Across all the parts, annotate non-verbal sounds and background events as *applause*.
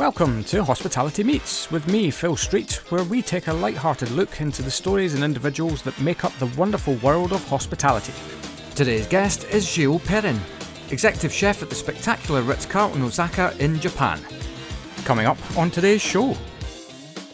Welcome to Hospitality Meets with me, Phil Street, where we take a light-hearted look into the stories and individuals that make up the wonderful world of hospitality. Today's guest is Gilles Perrin, executive chef at the spectacular Ritz-Carlton Osaka in Japan. Coming up on today's show,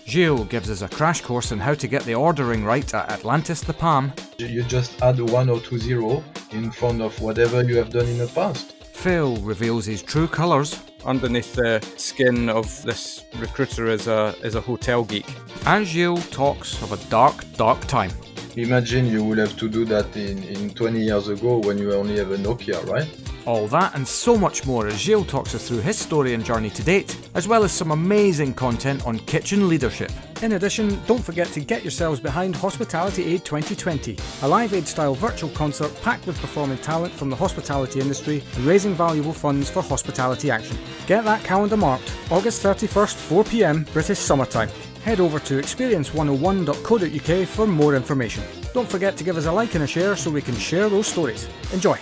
Gilles gives us a crash course on how to get the ordering right at Atlantis the Palm. You just add 1 or two zero in front of whatever you have done in the past. Phil reveals his true colours. Underneath the skin of this recruiter is a, is a hotel geek. And Gilles talks of a dark, dark time. Imagine you would have to do that in, in 20 years ago when you only have a Nokia, right? All that and so much more as Gilles talks us through his story and journey to date, as well as some amazing content on kitchen leadership. In addition, don't forget to get yourselves behind Hospitality Aid 2020, a live aid style virtual concert packed with performing talent from the hospitality industry and raising valuable funds for hospitality action. Get that calendar marked, August 31st, 4pm, British summertime. Head over to experience101.co.uk for more information. Don't forget to give us a like and a share so we can share those stories. Enjoy!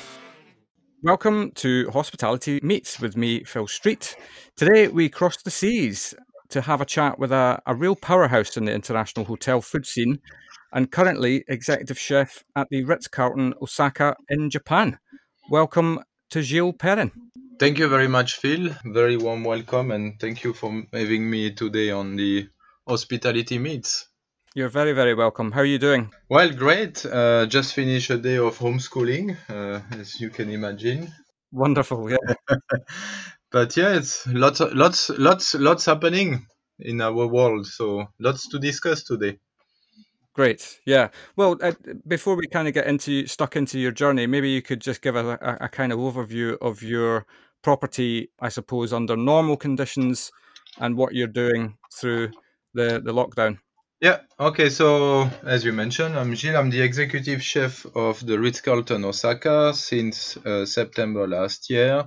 Welcome to Hospitality Meets with me, Phil Street. Today we cross the seas to have a chat with a, a real powerhouse in the international hotel food scene and currently executive chef at the Ritz Carlton Osaka in Japan. Welcome to Gilles Perrin. Thank you very much, Phil. Very warm welcome, and thank you for having me today on the Hospitality Meets. You're very, very welcome. How are you doing? Well, great. Uh, just finished a day of homeschooling, uh, as you can imagine. Wonderful, yeah. *laughs* but yeah, it's lots, lots, lots, lots happening in our world. So lots to discuss today. Great, yeah. Well, uh, before we kind of get into stuck into your journey, maybe you could just give a, a, a kind of overview of your property, I suppose, under normal conditions, and what you're doing through the the lockdown. Yeah. Okay. So as you mentioned, I'm Gilles. I'm the executive chef of the Ritz Carlton Osaka since uh, September last year.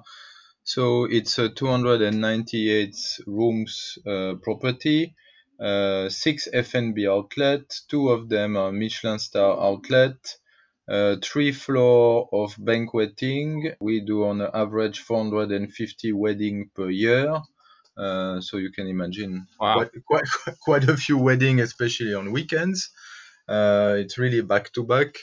So it's a 298 rooms uh, property, uh, six F&B outlets. Two of them are Michelin star outlet. Uh, three floor of banqueting. We do on average 450 wedding per year. Uh, so you can imagine wow. quite, quite, *laughs* quite a few weddings, especially on weekends. Uh, it's really back to back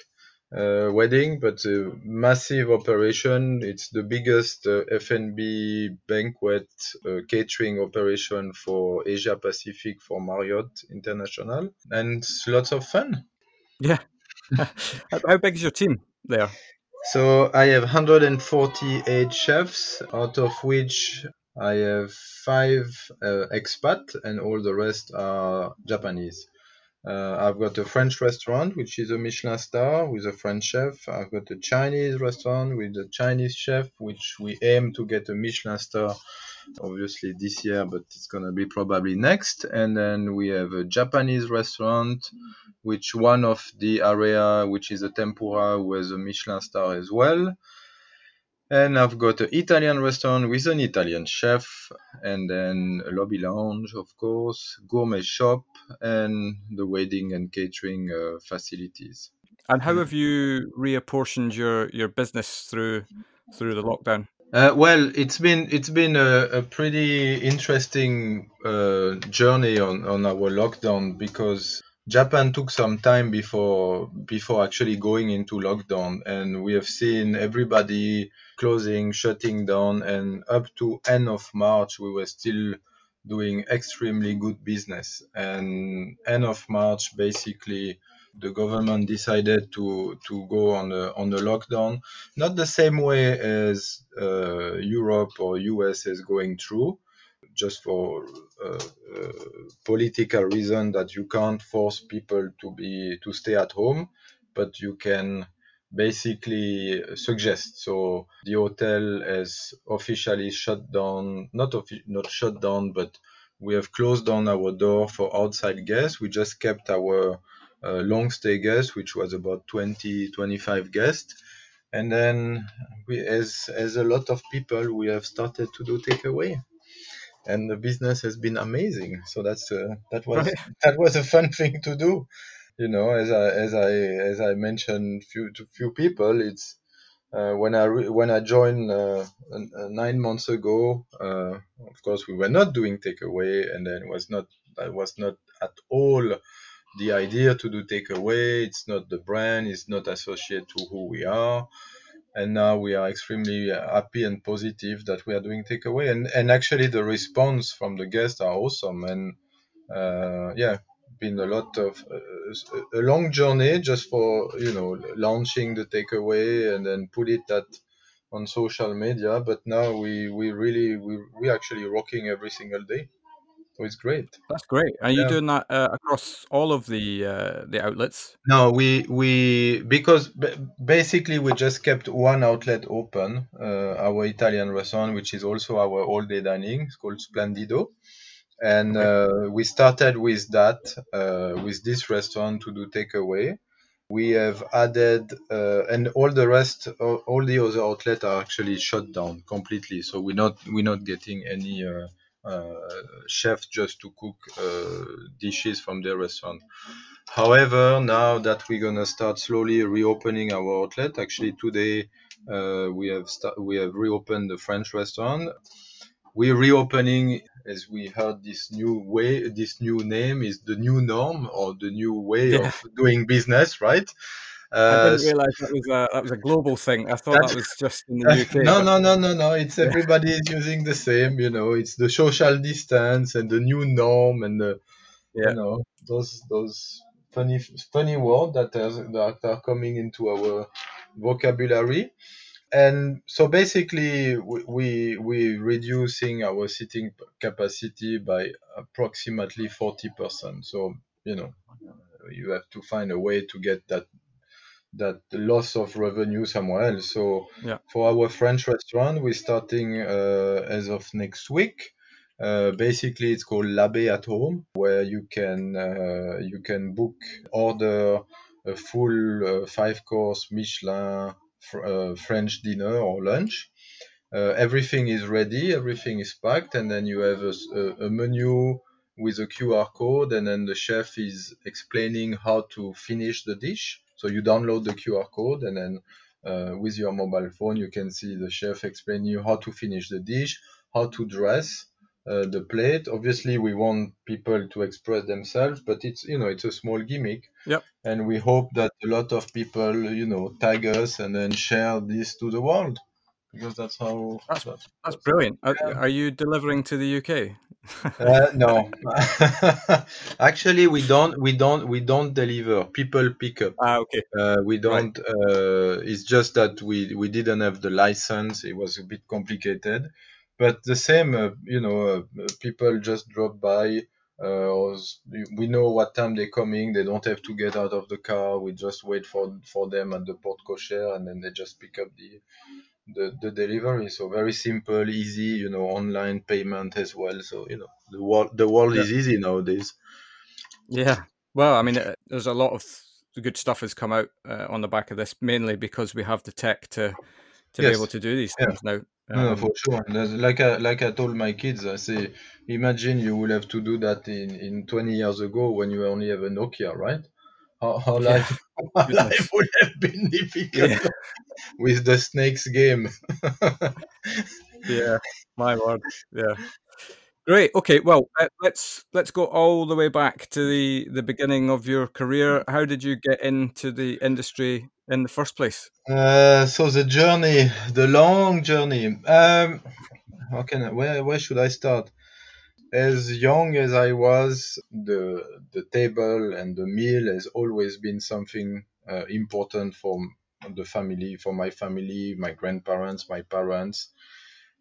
wedding, but a massive operation. It's the biggest uh, F&B banquet uh, catering operation for Asia Pacific for Marriott International, and lots of fun. Yeah. *laughs* How big is your team there? So I have 148 chefs, out of which I have five uh, expat and all the rest are Japanese. Uh, I've got a French restaurant, which is a Michelin star with a French chef. I've got a Chinese restaurant with a Chinese chef, which we aim to get a Michelin star, obviously this year, but it's going to be probably next. And then we have a Japanese restaurant, which one of the area, which is a tempura, has a Michelin star as well. And I've got an Italian restaurant with an Italian chef, and then a lobby lounge, of course, gourmet shop, and the wedding and catering uh, facilities. And how have you reapportioned your, your business through through the lockdown? Uh, well, it's been it's been a, a pretty interesting uh, journey on, on our lockdown because Japan took some time before before actually going into lockdown, and we have seen everybody closing, shutting down, and up to end of March we were still doing extremely good business. And end of March, basically, the government decided to to go on a on a lockdown, not the same way as uh, Europe or US is going through just for uh, uh, political reason that you can't force people to be to stay at home, but you can basically suggest. So the hotel is officially shut down, not offi- not shut down, but we have closed down our door for outside guests. We just kept our uh, long stay guests, which was about 20, 25 guests. And then we, as, as a lot of people, we have started to do takeaway and the business has been amazing. So that's uh, that was right. *laughs* that was a fun thing to do. You know, as I as I as I mentioned few to few people, it's uh, when I re- when I joined uh, nine months ago, uh, of course we were not doing takeaway, and then it was not that was not at all the idea to do takeaway. It's not the brand. It's not associated to who we are. And now we are extremely happy and positive that we are doing takeaway. And and actually the response from the guests are awesome. And uh, yeah, been a lot of uh, a long journey just for you know launching the takeaway and then put it at on social media. But now we we really we we actually rocking every single day. So it's great. That's great. Are you doing that uh, across all of the uh, the outlets? No, we we because basically we just kept one outlet open, uh, our Italian restaurant, which is also our all day dining. It's called Splendido, and okay. Uh, we started with that uh, with this restaurant to do takeaway. We have added, uh, and all the rest, all the other outlets are actually shut down completely. So we're not we're not getting any uh, chefs just to cook uh, dishes from their restaurant. However, now that we're gonna start slowly reopening our outlet, actually today uh, we have start, we have reopened the French restaurant. We're reopening as we heard this new way, this new name is the new norm or the new way yeah. of doing business, right? I didn't uh, realize that was a that was a global thing. I thought that was just in the *laughs* UK. No, no, no, no, no. It's everybody is using the same. You know, it's the social distance and the new norm and the yeah. you know those those funny funny words that are, that are coming into our vocabulary. And so basically, we, we we reducing our seating capacity by approximately forty percent. So you know, you have to find a way to get that that loss of revenue somewhere else. So yeah. for our French restaurant, we're starting uh, as of next week. Uh, basically, it's called La Baie at Home, where you can uh, you can book order a full uh, five course Michelin fr- uh, French dinner or lunch. Uh, everything is ready, everything is packed, and then you have a, a, a menu with a QR code, and then the chef is explaining how to finish the dish so you download the QR code and then uh, with your mobile phone, you can see the chef explain you how to finish the dish, how to dress uh, the plate. Obviously, we want people to express themselves, but it's you know it's a small gimmick. Yep. And we hope that a lot of people you know tag us and then share this to the world because that's how. That's, that's, that's brilliant. Are, are, you delivering to the UK? uh, no, *laughs* actually, we don't. We don't. We don't deliver. People pick up. Ah, okay. Uh, we don't. Right. Uh, it's just that we we didn't have the license. It was a bit complicated, but the same. Uh, you know, uh, people just drop by. Uh, we know what time they're coming. They don't have to get out of the car. We just wait for for them at the porte cochere, and then they just pick up the the, the delivery. So very simple, easy, you know, online payment as well. So you know, the world the world yeah. is easy nowadays. Yeah. Well, I mean, uh, there's a lot of good stuff has come out uh, on the back of this, mainly because we have the tech to to yes. be able to do these things yeah. now. Um, no, for sure. like I, like I told my kids, I say, imagine you will have to do that in, in 20 years ago when you only have a Nokia, right? How, how yeah. life, *laughs* how life would have been *laughs* difficult. Yeah *laughs* with the snakes game. yeah, my word. Yeah. Great. Okay. Well, let's let's go all the way back to the the beginning of your career. How did you get into the industry in the first place? Uh, so the journey, the long journey. Um, how can I, where where should I start? As young as I was, the the table and the meal has always been something uh, important for the family, for my family, my grandparents, my parents,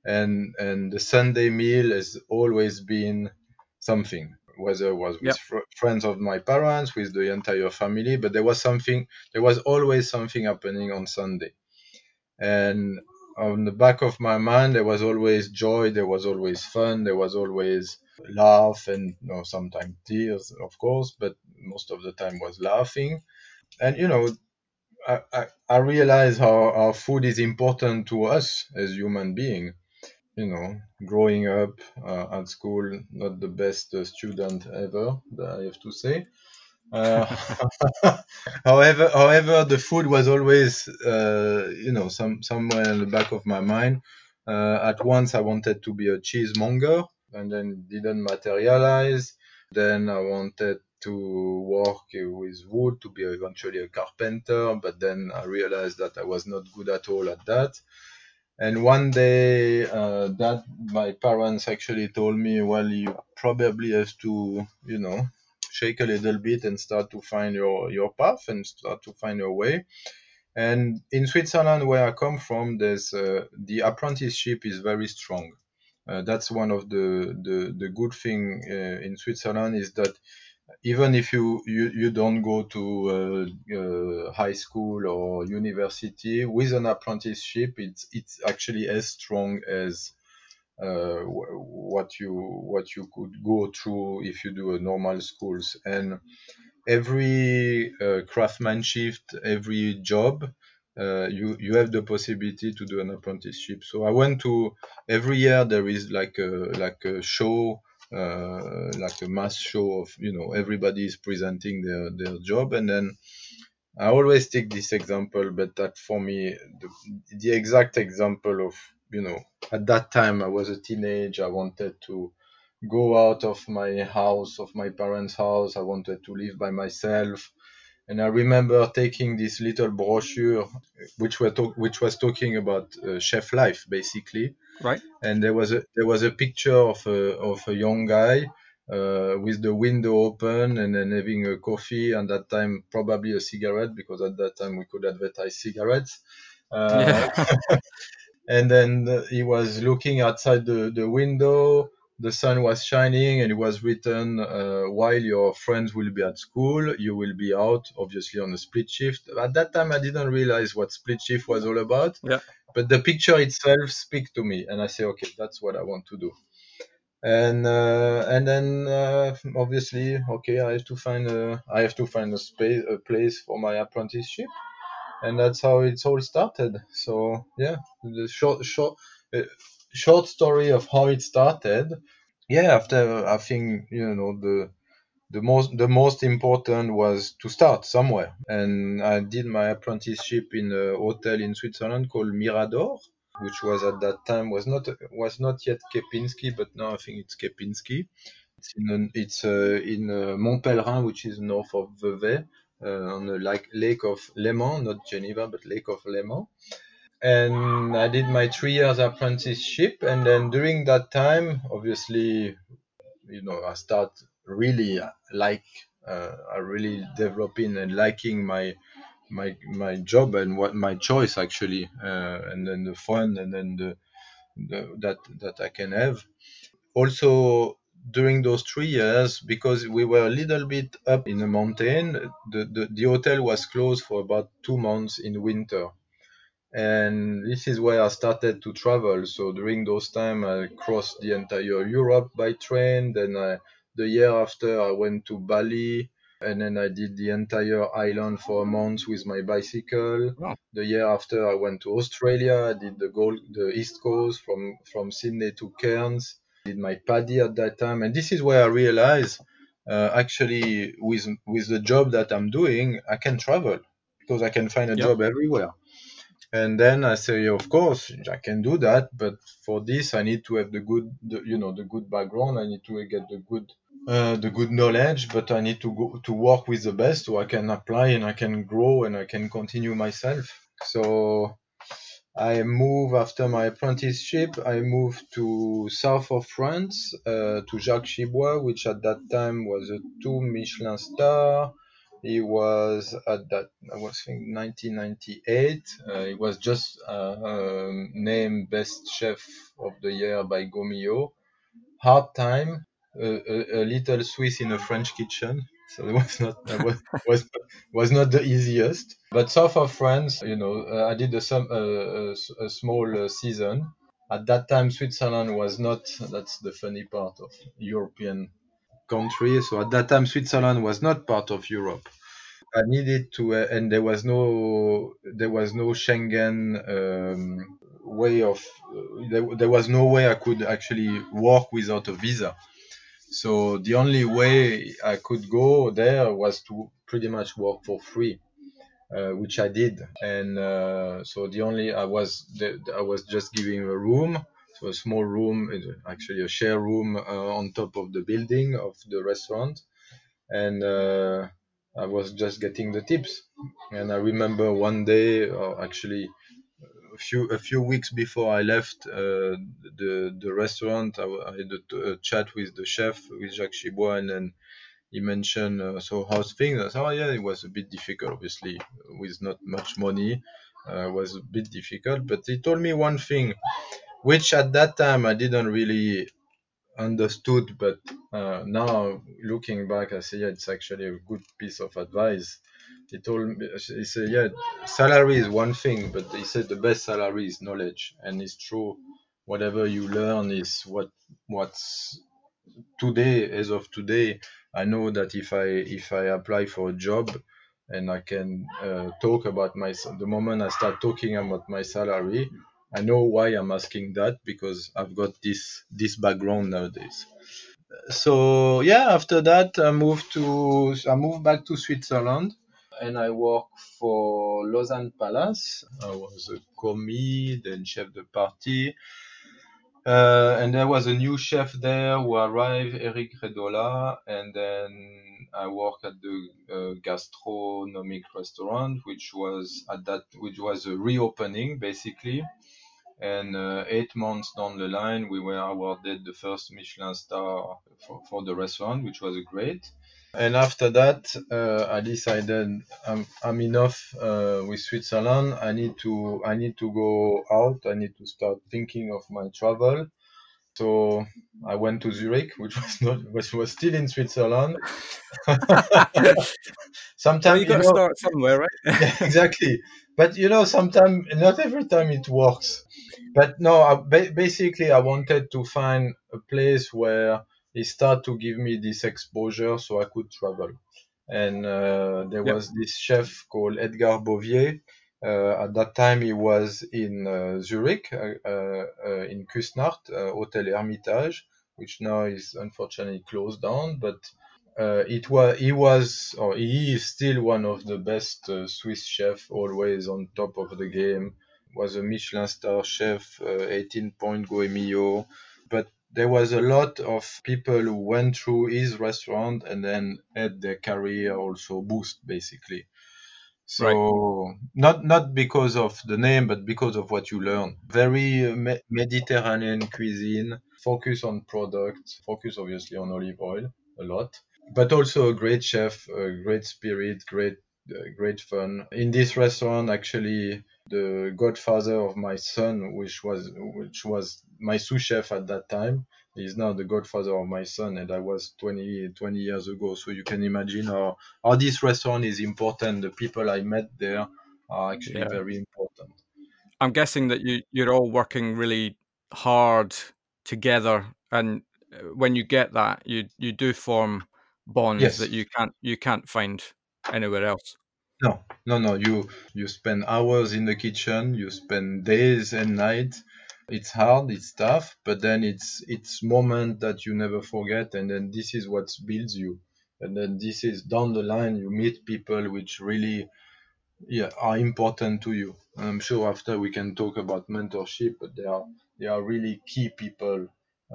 and and the Sunday meal has always been something. Whether it was with yep. fr- friends of my parents, with the entire family, but there was something. There was always something happening on Sunday, and on the back of my mind there was always joy there was always fun there was always laugh and you know sometimes tears of course but most of the time was laughing and you know I, I, realize how, how food is important to us as human being. You know, growing up uh, at school, not the best uh, student ever, I have to say. Uh, *laughs* however, however, the food was always, uh, you know, some somewhere in the back of my mind. Uh, at once, I wanted to be a cheesemonger, and then didn't materialize. Then I wanted to work with wood to be eventually a carpenter, but then I realized that I was not good at all at that. And one day, uh, that my parents actually told me, well, you probably have to, you know, shake a little bit and start to find your, your path and start to find your way. And in Switzerland, where I come from, there's uh, the apprenticeship is very strong. Uh, that's one of the the, the good thing uh, in Switzerland is that even if you you, you don't go to uh, uh, high school or university with an apprenticeship, it's it's actually as strong as uh, what you what you could go through if you do a normal schools. And every uh, craftsmanship every job uh, you you have the possibility to do an apprenticeship. So i went to every year there is like a like a show uh, like a mass show of you know everybody is presenting their their job. And then i always take this example but that for me the, the exact example of you know, at that time I was a teenager. I wanted to go out of my house, of my parents' house. I wanted to live by myself. And I remember taking this little brochure, which were talk- which was talking about uh, chef life, basically. Right. And there was a there was a picture of a of a young guy uh, with the window open and then having a coffee, and that time probably a cigarette because at that time we could advertise cigarettes. Uh, yeah. *laughs* and then he was looking outside the, the window. The sun was shining and it was written uh, while your friends will be at school you will be out obviously on a split shift. At that time i didn't realize what split shift was all about. Yeah. but the picture itself speaks to me and i say okay that's what i want to do. And uh, and then uh, obviously okay i have to find a i have to find a space a place for my apprenticeship and that's how it's all started. So yeah, the short short uh, short story of how it started. Yeah, after I think you know the the most the most important was to start somewhere, and I did my apprenticeship in a hotel in Switzerland called Mirador, which was at that time was not was not yet Kempinski, but now I think it's Kempinski. It's in it's uh, in uh, Mont Pèlerin, which is north of Vevey, on the like Lake of Léman, not Geneva, but Lake of Léman. And I did my three years apprenticeship, and then during that time, obviously, you know, I start really like uh, I really developing and liking my my my job and what my choice actually, uh, and then the fun and then the, the that that I can have. Also, during those three years, because we were a little bit up in the mountain, the, the, the hotel was closed for about two months in winter. And this is where I started to travel. So during those time, I crossed the entire Europe by train. Then I, the year after, I went to Bali, and then I did the entire island for a month with my bicycle. Wow. The year after, I went to Australia. I did the Gold, the East Coast from from Sydney to Cairns did my PADI at that time, and this is where I realized uh, actually with with the job that I'm doing, I can travel because I can find a yep. job everywhere. And then I say, of course, I can do that, but for this, I need to have the good, the, you know, the good background. I need to get the good, uh, the good knowledge, but I need to go to work with the best, so I can apply and I can grow and I can continue myself. So I moved after my apprenticeship. I moved to south of France uh, to Jacques Chibois, which at that time was a two Michelin star. He was at that I was think 1998. Uh, he was just uh, um, named best chef of the year by Gault Hard time, a, a, little Swiss in a French kitchen so it *laughs* was not was, was was not the easiest. But south of France, you know, uh, I did a, some, uh, a, a small uh, season. At that time, Switzerland was not. That's the funny part of European country. So at that time, Switzerland was not part of Europe. I needed to, uh, and there was no there was no Schengen um, way of. Uh, there, there was no way I could actually work without a visa. So the only way I could go there was to pretty much work for free. Uh, which I did, and uh, so the only I was I was just giving a room, so a small room, actually a share room uh, on top of the building of the restaurant, and uh, I was just getting the tips. And I remember one day, or actually a few a few weeks before I left uh, the the restaurant, I, I had a, chat with the chef, with Jacques Chibois, and then he mentioned, uh, so how's things? I said, oh yeah, it was a bit difficult, obviously, with not much money. Uh, was a bit difficult, but he told me one thing, which at that time I didn't really understood, but uh, now looking back, I say, yeah, it's actually a good piece of advice. He told me, he said, yeah, salary is one thing, but he said the best salary is knowledge, and it's true. Whatever you learn is what what's today, as of today, I know that if I if I apply for a job and I can uh, talk about my the moment I start talking about my salary, I know why I'm asking that because I've got this this background nowadays. So yeah, after that I moved to I moved back to Switzerland and I worked for Lausanne Palace. I was a commis, then chef de partie. Uh, and there was a new chef there who arrived, Eric Redola, and then I worked at the uh, gastronomic restaurant, which was at that, which was a reopening basically. And uh, eight months down the line, we were awarded the first Michelin star for, for the restaurant, which was great. And after that, uh, I decided I'm, I'm enough uh, with Switzerland. I need to I need to go out. I need to start thinking of my travel. So I went to Zurich, which *laughs* was not which was still in Switzerland. *laughs* sometimes well, you got to start somewhere, right? yeah, *laughs* exactly. But you know, sometimes not every time it works. But no, I, basically, I wanted to find a place where he started to give me this exposure so I could travel. And uh, there yep. was this chef called Edgard Bovier. Uh, at that time, he was in uh, Zurich, uh, uh, uh, in Küsnacht, Hotel Hermitage, which now is unfortunately closed down. But it was he was or he is still one of the best Swiss chefs, always on top of the game. Was a Michelin star chef, 18 point Gault Millau, but there was a lot of people who went through his restaurant and then had their career also boost basically. So right. not not because of the name, but because of what you learn. Very me- Mediterranean cuisine, focus on product, focus obviously on olive oil a lot, but also a great chef, a great spirit, great uh, great fun. In this restaurant, actually, the godfather of my son, which was which was my sous chef at that time. is now the godfather of my son, and I was 20, 20 years ago. So you can imagine how, how this restaurant is important. The people I met there are actually yeah. very important. I'm guessing that you you're all working really hard together, and uh, when you get that, you you do form bonds yes. that you can't you can't find anywhere else. No, no, no. You you spend hours in the kitchen. You spend days and nights. It's hard. It's tough. But then it's it's moment that you never forget. And then this is what builds you. And then this is down the line. You meet people which really yeah are important to you. And I'm sure after we can talk about mentorship, but they are they are really key people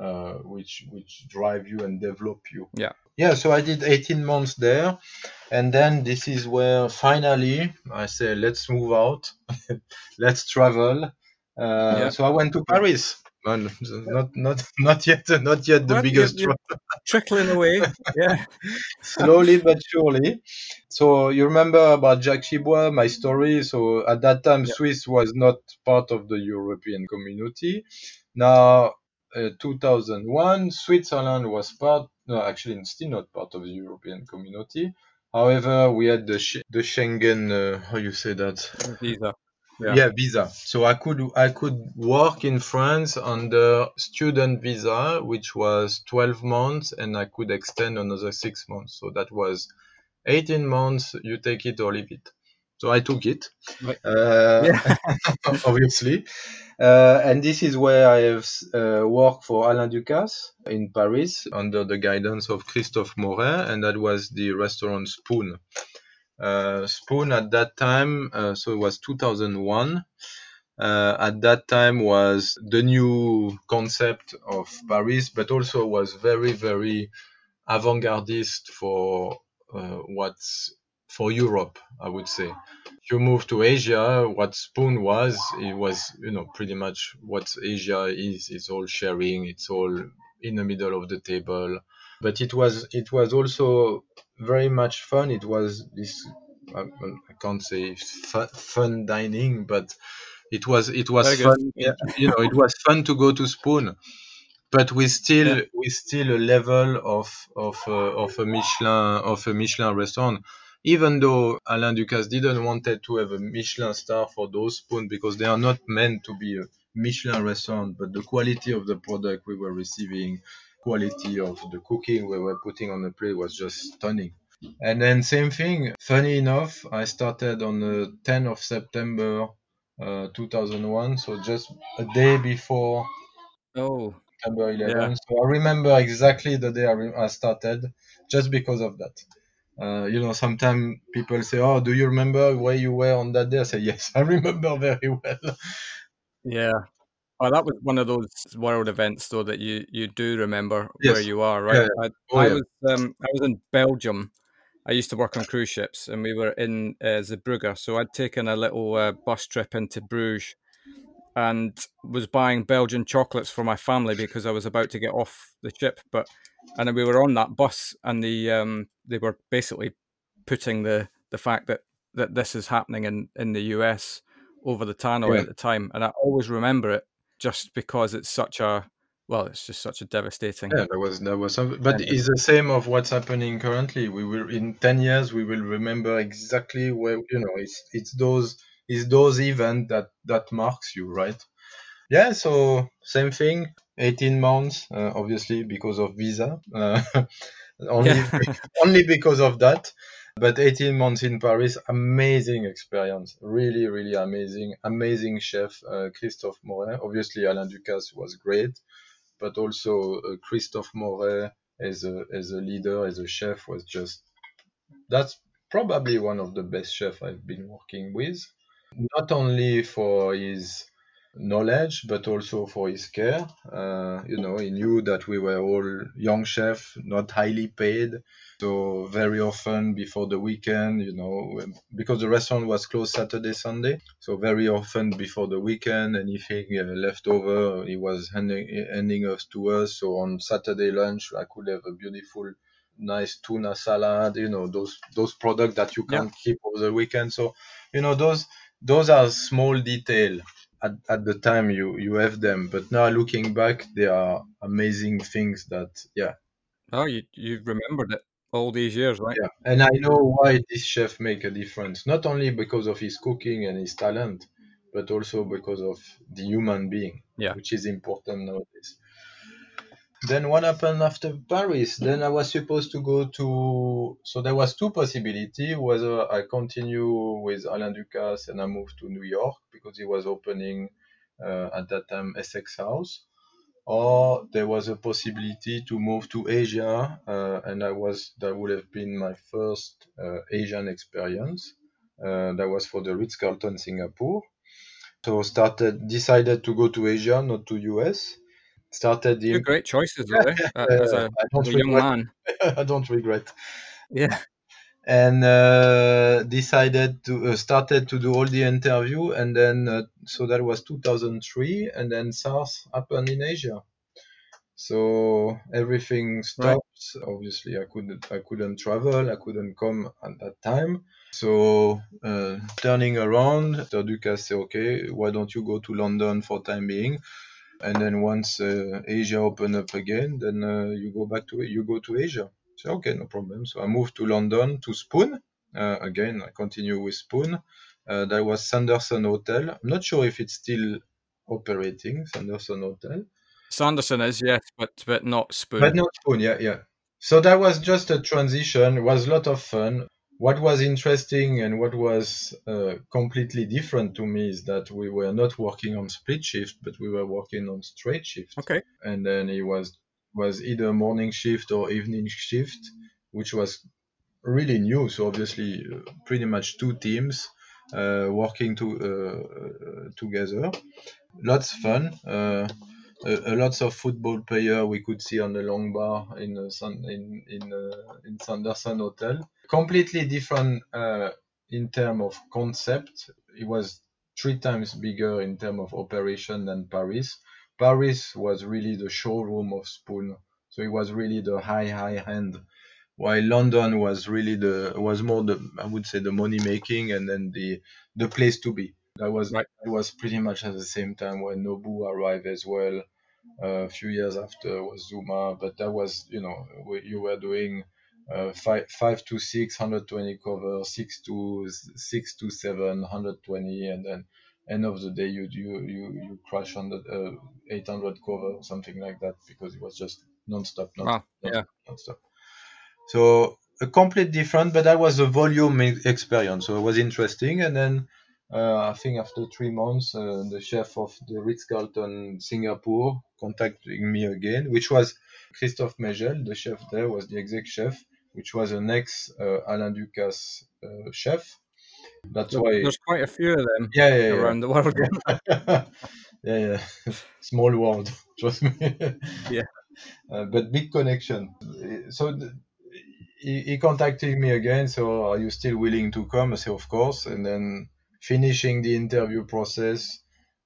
uh, which which drive you and develop you. Yeah. Yeah. So I did 18 months there and then this is where finally I say, let's move out, *laughs* let's travel. Uh, yeah. So I went to Paris. *laughs* Not not not yet not yet the biggest you're, you're *laughs* trickling away yeah slowly but surely so you remember about Jacques Chibois my story so at that time yeah. Swiss was not part of the European community now uh, 2001 Switzerland was part no actually still not part of the European community However, we had the sh- the Schengen uh, how you say that visa. Yeah. yeah. visa. So I could I could work in France under student visa, which was 12 months, and I could extend another six months. So that was 18 months. You take it or leave it. So I took it, Right. uh, Yeah. *laughs* obviously. Uh, and this is where I have uh, worked for Alain Ducasse in Paris under the guidance of Christophe Moret, and that was the restaurant Spoon. Uh, Spoon at that time, uh, so it was 2001. Uh, at that time was the new concept of Paris, but also was very, very avant-gardist for uh, what's for Europe, I would say. You move to Asia, what Spoon was, it was, you know, pretty much what Asia is. It's all sharing. It's all in the middle of the table. But it was, it was also very much fun. It was this, I, I can't say fun, fun dining, but it was, it was fun. Yeah, you know, it was fun to go to Spoon but we still Yeah. we still a level of of uh, of a Michelin of a Michelin restaurant. Even though Alain Ducasse didn't wanted to have a Michelin star for those spoons because they are not meant to be a Michelin restaurant, but the quality of the product we were receiving, quality of the cooking we were putting on the plate was just stunning. And then same thing. Funny enough, I started on the 10th of September, uh, 2001, so just a day before Oh, September 11. Yeah. So I remember exactly the day I, re- I started, just because of that. Uh, you know, sometimes people say, "Oh, do you remember where you were on that day?" I say, *laughs* "Yes, I remember very well." yeah. Oh, that was one of those world events, though, that you you do remember where you are, right? I, Oh, I yeah. was um I was in Belgium. I used to work on cruise ships, and we were in uh, Zeebrugge. So I'd taken a little uh, bus trip into Bruges, and was buying Belgian chocolates for my family because I was about to get off the ship. But and then we were on that bus, and the um they were basically putting the the fact that that this is happening in in the US over the tannoy Yeah. at the time, and I always remember it just because it's such a well, it's just such a devastating. Yeah, there was there was some, but it's the same of what's happening currently. We will in ten years we will remember exactly where you know it's it's those it's those events that that marks you, right? Yeah. So same thing. Eighteen months, uh, obviously because of visa. Uh, *laughs* only *laughs* only because of that. But 18 months in Paris, amazing experience. Really, really amazing. Amazing chef, uh, Christophe Moret. Obviously, Alain Ducasse was great, but also uh, Christophe Moret as a, as a leader, as a chef, was just, that's probably one of the best chefs I've been working with. Not only for his knowledge, but also for his care. Uh, you know, he knew that we were all young chefs, not highly paid. So very often before the weekend, you know, because the restaurant was closed Saturday, Sunday. So very often before the weekend, anything uh, left over, he was handing, handing us to us. So on Saturday lunch, I could have a beautiful, nice tuna salad. You know, those those products that you can't keep over the weekend. So, you know, those those are small detail at, at the time you you have them but now looking back they are amazing things that yeah Oh, you you remembered it all these years, right? yeah and i know why this chef make a difference not only because of his cooking and his talent but also because of the human being Yeah. which is important nowadays then what happened after paris? Then i was supposed to go to so there was two possibility whether i continue with alain ducasse and i move to new york because he was opening uh, at that time essex house or there was a possibility to move to asia uh, and i was that would have been my first uh, asian experience uh, that was for the ritz-carlton singapore. So started decided to go to asia not to us started the Two great choices, *laughs* eh? Uh, as a, I don't as a young man. *laughs* I don't regret. Yeah. And uh, decided to uh, started to do all the interview, and then uh, so that was 2003, and then SARS happened in Asia. So everything stopped. Obviously, I couldn't I couldn't travel. I couldn't come at that time. So uh, turning around, Dr. Ducasse said, "Okay, why don't you go to London for time being?" And then once uh, Asia open up again, then uh, you go back to you go to Asia. So okay, no problem. So I moved to London to Spoon. Uh, again, I continue with Spoon. Uh, that was Sanderson Hotel. I'm not sure if it's still operating, Sanderson Hotel. Sanderson is, yes, but but not Spoon. But not Spoon, yeah, yeah. So that was just a transition. It was a lot of fun. What was interesting and what was uh, completely different to me is that we were not working on split shift, but we were working on straight shift. Okay. And then it was was either morning shift or evening shift, which was really new. So obviously, uh, pretty much two teams uh, working to, uh, together. Lots fun. A, a lots of football player we could see on the long bar in uh, in in uh, in Sanderson Hotel. Completely different uh, in terms of concept. It was three times bigger in terms of operation than Paris. Paris was really the showroom of Spoon, so it was really the high high end. While London was really the was more the I would say the money making and then the the place to be. That was right. it was pretty much at the same time when Nobu arrived as well. Uh, a few years after was Zuma, but that was you know you were doing uh, five five to six, 120 cover, six to six to seven, 120, and then end of the day you you you, you crash on the uh, 800 cover something like that because it was just non-stop, non-stop, wow. yeah. non-stop. So a complete different, but that was a volume experience, so it was interesting. And then I think after three months, uh, the chef of the Ritz Carlton Singapore contacting me again, which was Christophe Megel, the chef there, was the exec chef, which was an ex uh, Alain Ducasse uh, chef. That's why there's quite a few of them yeah, yeah, around yeah. the world. *laughs* yeah, yeah, *laughs* small world, *laughs* trust me. yeah, uh, but big connection. So. The, he, he contacted me again. So, are you still willing to come? I say, of course. And then finishing the interview process,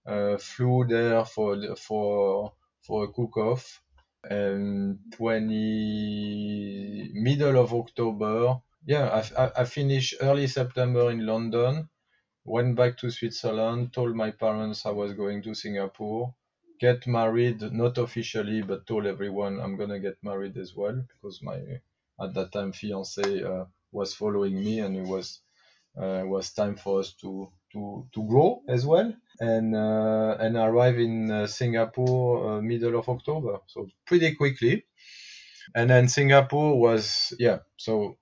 uh, flew there for for for a cook off. And 20 middle of October, yeah, I, I, I finished early September in London. Went back to Switzerland. Told my parents I was going to Singapore. Get married, not officially, but told everyone I'm gonna get married as well because my at that time fiance uh, was following me and it was uh, it was time for us to to to grow as well. And uh, and arrive in uh, Singapore uh, middle of October. So pretty quickly. And then Singapore was yeah so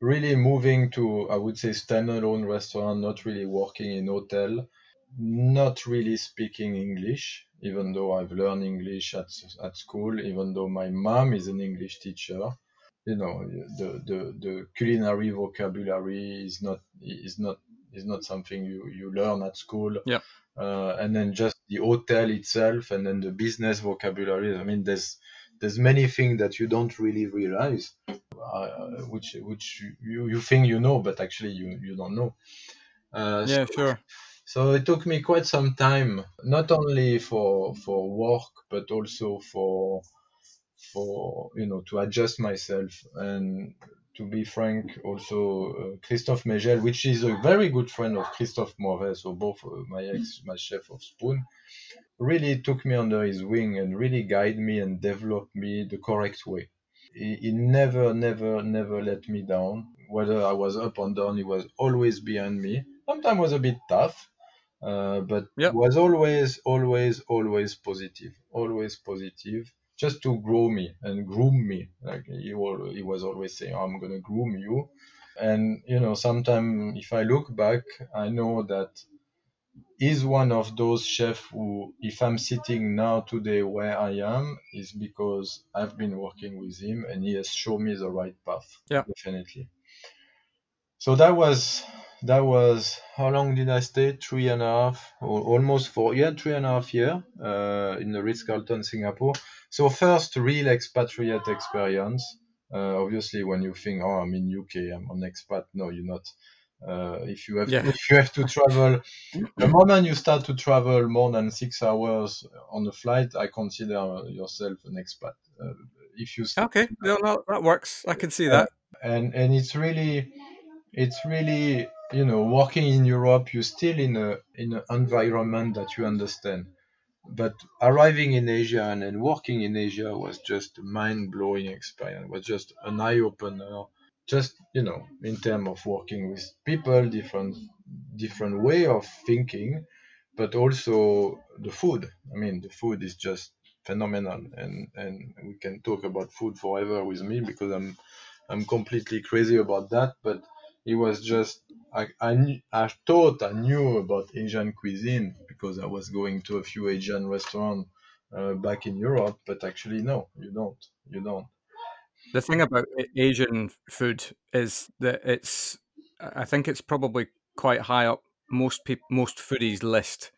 really moving to I would say standalone restaurant not really working in hotel not really speaking English even though I've learned English at at school even though my mom is an English teacher you know the, the the culinary vocabulary is not is not is not something you you learn at school. Yeah. Uh, and then just the hotel itself and then the business vocabulary i mean there's there's many things that you don't really realize uh, which which you, you think you know but actually you you don't know. Uh, yeah so, sure. so it took me quite some time not only for for work but also for for you know to adjust myself and to be frank also uh, christophe megel which is a very good friend of christophe moret so both uh, my ex my chef of spoon really took me under his wing and really guide me and develop me the correct way. He, he never never never let me down. Whether i was up or down he was always behind me. Sometimes was a bit tough uh, but yep. was always always always positive always positive just to grow me and groom me. Like he, was, he was always saying, "I'm gonna groom you." And you know, sometimes if I look back, I know that he's one of those chefs who, if I'm sitting now today where I am, is because I've been working with him and he has shown me the right path. Yeah, definitely. So that was that was how long did I stay? Three and a half, or almost four. Yeah, three and a half year uh, in the Ritz Carlton Singapore. So first real expatriate experience. Uh, obviously, when you think, oh, I'm in UK, I'm an expat. No, you're not. Uh, if you have yeah. if you have to travel, the moment you start to travel more than six hours on a flight, I consider yourself an expat. Uh, if you start, okay, no, no, that works. I can see that. And and it's really, it's really you know working in Europe. You're still in a in an environment that you understand but arriving in Asia and working in Asia was just a mind blowing experience. It was just an eye opener. Just you know, in terms of working with people, different different way of thinking, but also the food. I mean, the food is just phenomenal, and and we can talk about food forever with me because I'm I'm completely crazy about that. But it was just I, I, I thought I knew about Asian cuisine because I was going to a few Asian restaurants uh, back in Europe, but actually, no, you don't. You don't. The thing about Asian food is that it's, I think it's probably quite high up most people, most foodies list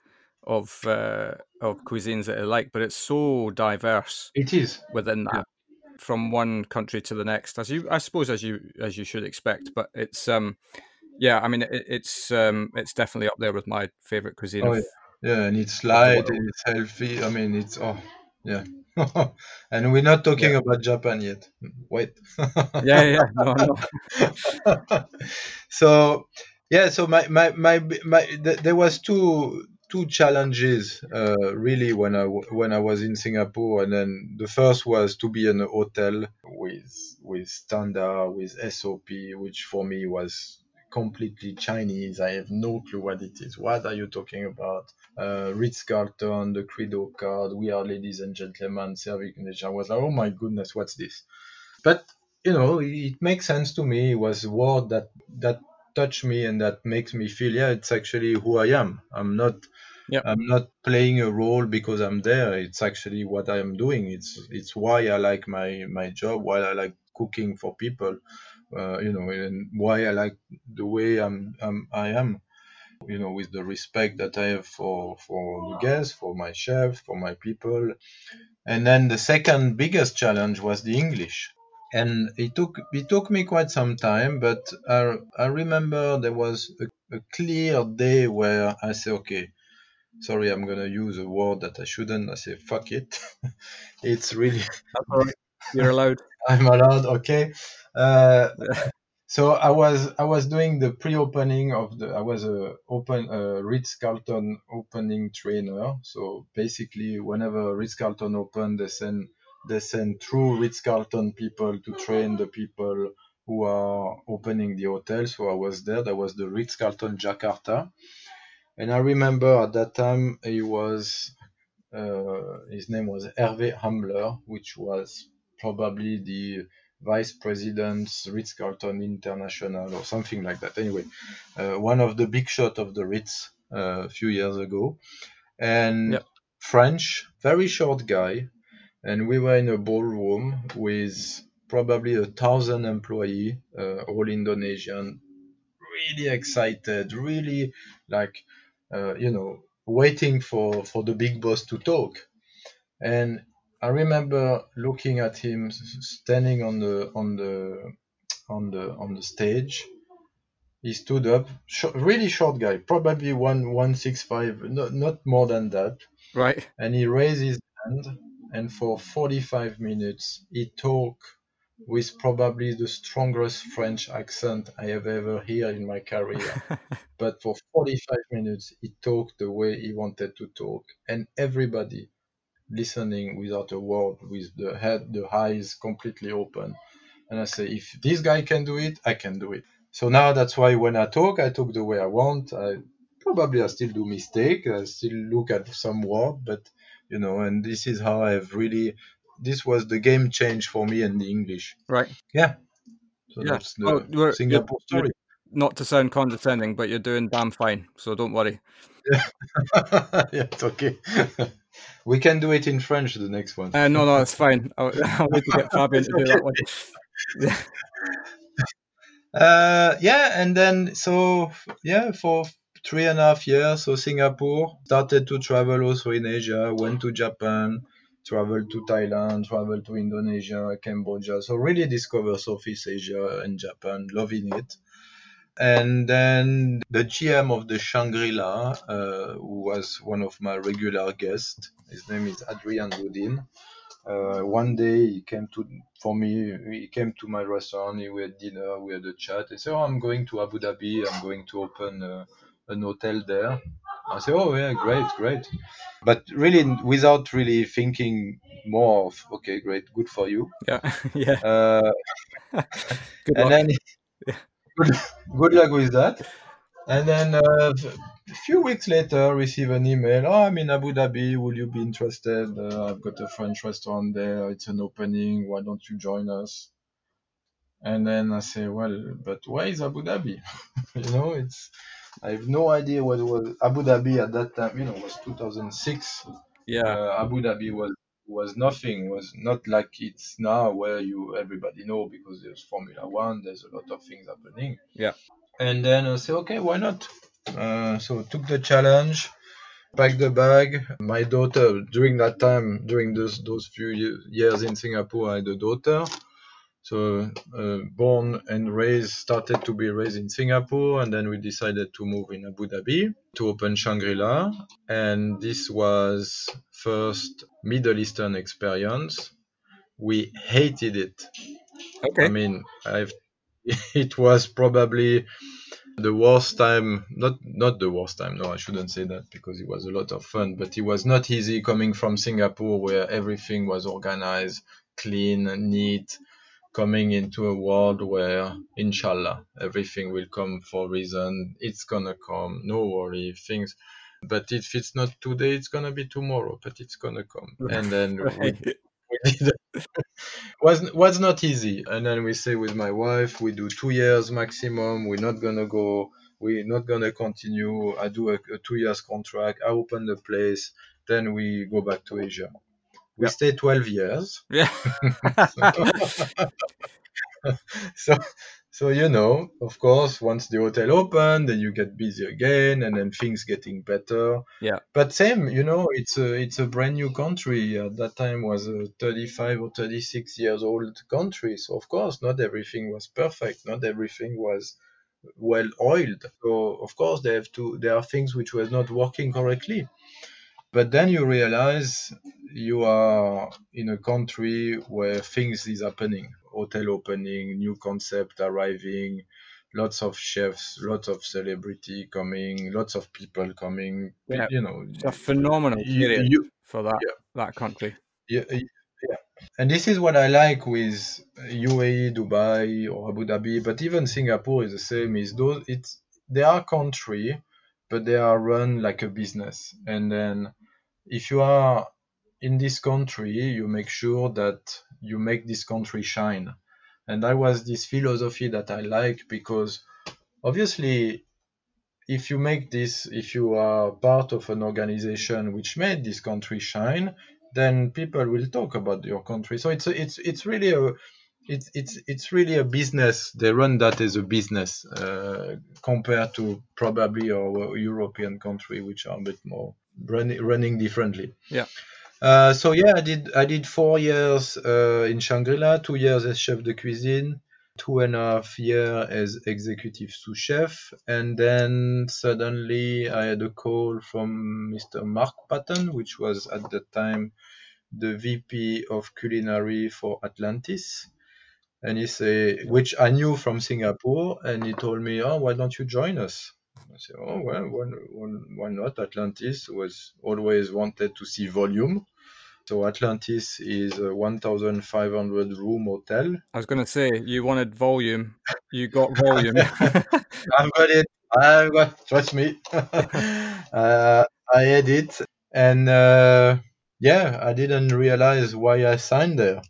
of uh, of cuisines that they like, but it's so diverse. It is within that, yeah. from one country to the next, as you, I suppose, as you as you should expect. But it's, um, yeah, I mean, it, it's um, it's definitely up there with my favorite cuisine. Oh, yeah. yeah, and it's light, and it's healthy. I mean, it's oh, yeah. *laughs* and we're not talking yeah. about Japan yet. Wait. yeah, yeah, no, no. *laughs* so, yeah, so my my my, my th- there was two two challenges uh, really when I when I was in Singapore, and then the first was to be in a hotel with with standard with SOP, which for me was completely Chinese. I have no clue what it is. What are you talking about? Uh, Ritz Carlton, the Credo card, we are ladies and gentlemen, serving I was like, oh my goodness, what's this? But you know, it makes sense to me. It was a word that that touch me and that makes me feel yeah it's actually who i am i'm not yep. i'm not playing a role because i'm there it's actually what i am doing it's it's why i like my my job why i like cooking for people uh, you know and why i like the way i'm, I'm i am you know with the respect that i have for for the guests for my chef for my people. And then the second biggest challenge was the english. And it took it took me quite some time but i, I remember there was a, a clear day where i said, okay sorry i'm gonna use a word that i shouldn't. I say fuck it. *laughs* It's really you're allowed. *laughs* I'm allowed okay uh, *laughs* so i was i was doing the pre-opening of the i was a open uh, ritz carlton opening trainer so basically whenever ritz carlton opened they send they send true Ritz-Carlton people to train the people who are opening the hotel. So I was there. That was the Ritz-Carlton Jakarta. And I remember at that time he was, uh, his name was Hervé Humler, which was probably the vice president Ritz-Carlton International or something like that. Anyway, uh, one of the big shot of the Ritz uh, a few years ago. And yep. French, very short guy, and we were in a ballroom with probably a thousand employee, uh, all Indonesian, really excited, really like, uh, you know, waiting for, for the big boss to talk. And I remember looking at him standing on the on the on the on the stage. He stood up, really short guy, probably one one six five, not not more than that. Right. And he raised his hand and for 45 minutes he talked with probably the strongest French accent I have ever heard in my career. *laughs* but for 45 minutes he talked the way he wanted to talk, and everybody listening without a word, with the head, the eyes completely open. And I say, if this guy can do it, I can do it. So now that's why when I talk, I talk the way I want. I probably I still do mistake. I still look at some word, but you know, and this is how I've really, this was the game change for me in the English. Right. Yeah. So yeah. that's the oh, Singapore story. Not to sound condescending, but you're doing damn fine, so don't worry. Yeah, *laughs* yeah it's okay. *laughs* we can do it in French, the next one. Uh, no, no, it's fine. *laughs* I'll, *laughs* I'll need to get Fabian to do that one. Yeah. *laughs* Uh, yeah, and then so yeah, for three and a half years. So Singapore started to travel also in Asia, went to Japan, traveled to Thailand, traveled to Indonesia, Cambodia. So really discover Southeast Asia and Japan, loving it. And then the GM of the Shangri-La, uh, who was one of my regular guests, his name is Adrian Boudin. Uh, one day he came to for me. He came to my restaurant. We had dinner. We had a chat. He said, "Oh, I'm going to Abu Dhabi. I'm going to open uh, an hotel there. I said, oh yeah, great, great. But really, without really thinking more of, okay, great, good for you. Yeah, *laughs* yeah. Uh, *laughs* and then, good, good luck with that. And then uh, a few weeks later, receive an email. Oh, I'm in Abu Dhabi. Will you be interested? Uh, I've got a French restaurant there. It's an opening. Why don't you join us? And then I say, well, but where is Abu Dhabi? *laughs* you know, it's I have no idea what was Abu Dhabi at that time. You know, it was 2006. Yeah. Uh, Abu Dhabi was was nothing. Was not like it's now where you everybody know because there's Formula One. There's a lot of things happening. Yeah. And then I say, okay, why not? Uh, so took the challenge, packed the bag. My daughter during that time, during those those few years in Singapore, I had a daughter. So uh, born and raised, started to be raised in Singapore, and then we decided to move in Abu Dhabi to open Shangri-La, and this was first Middle Eastern experience. We hated it. Okay. I mean, I've, *laughs* it was probably the worst time. Not not the worst time. No, I shouldn't say that because it was a lot of fun. But it was not easy coming from Singapore, where everything was organized, clean, neat. Coming into a world where, inshallah, everything will come for a reason. It's gonna come. No worry. Things. But if it's not today, it's gonna be tomorrow. But it's gonna come. *laughs* And then we Right. *laughs* *laughs* was was not easy. And then we say with my wife, we do two years maximum. We're not gonna go. We're not gonna continue. I do a, a two years contract. I open the place. Then we go back to Asia. We Yeah. stay 12 years. *laughs* Yeah. *laughs* so so you know of course once the hotel open then you get busy again and then things getting better Yeah. but same you know it's a it's a brand new country at that time was a 35 or 36 years old country so of course not everything was perfect not everything was well oiled so of course they have to there are things which were not working correctly but then you realize you are in a country where things is happening hotel opening new concept arriving lots of chefs lots of celebrity coming lots of people coming Yeah. you know It's a phenomenal period you, for that Yeah. that country. yeah, yeah. And this is what I like with UAE, Dubai, or Abu Dhabi, but even Singapore is the same. Is those it's they are country, but they are run like a business. And then if you are in this country, you make sure that you make this country shine. And that was this philosophy that I like because obviously if you make this if you are part of an organization which made this country shine then people will talk about your country so it's it's it's really a it's it's it's really a business they run that as a business uh, compared to probably our european country which are a bit more running running differently Yeah. uh, so yeah i did i did four years uh, in shangri-la two years as chef de cuisine two and a half year as executive sous chef, and then suddenly I had a call from Mr. Mark Patton, which was at the time the VP of culinary for Atlantis. And he said, which I knew from Singapore, and he told me, "Oh, why don't you join us?" I said, "Oh well, why, not?" Atlantis was always wanted to see volume. So Atlantis is a 1,500 room hotel I was going to say you wanted volume, you got volume. *laughs* I've got it. I've got. Trust me. *laughs* uh, I had it, and uh, yeah, I didn't realize why I signed there.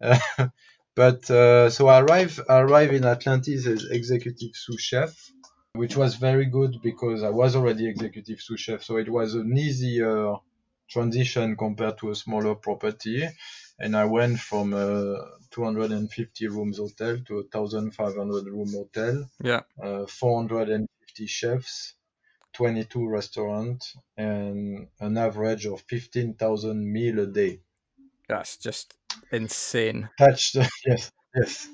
*laughs* but uh, so I arrive, I arrive in Atlantis as executive sous chef, which was very good because I was already executive sous chef, so it was an easier transition compared to a smaller property. And I went from a 250 rooms hotel to a 1,500 room hotel yeah. uh, 450 chefs, 22 restaurants, and an average of 15,000 meal a day. That's just insane. Touched, *laughs* yes, yes.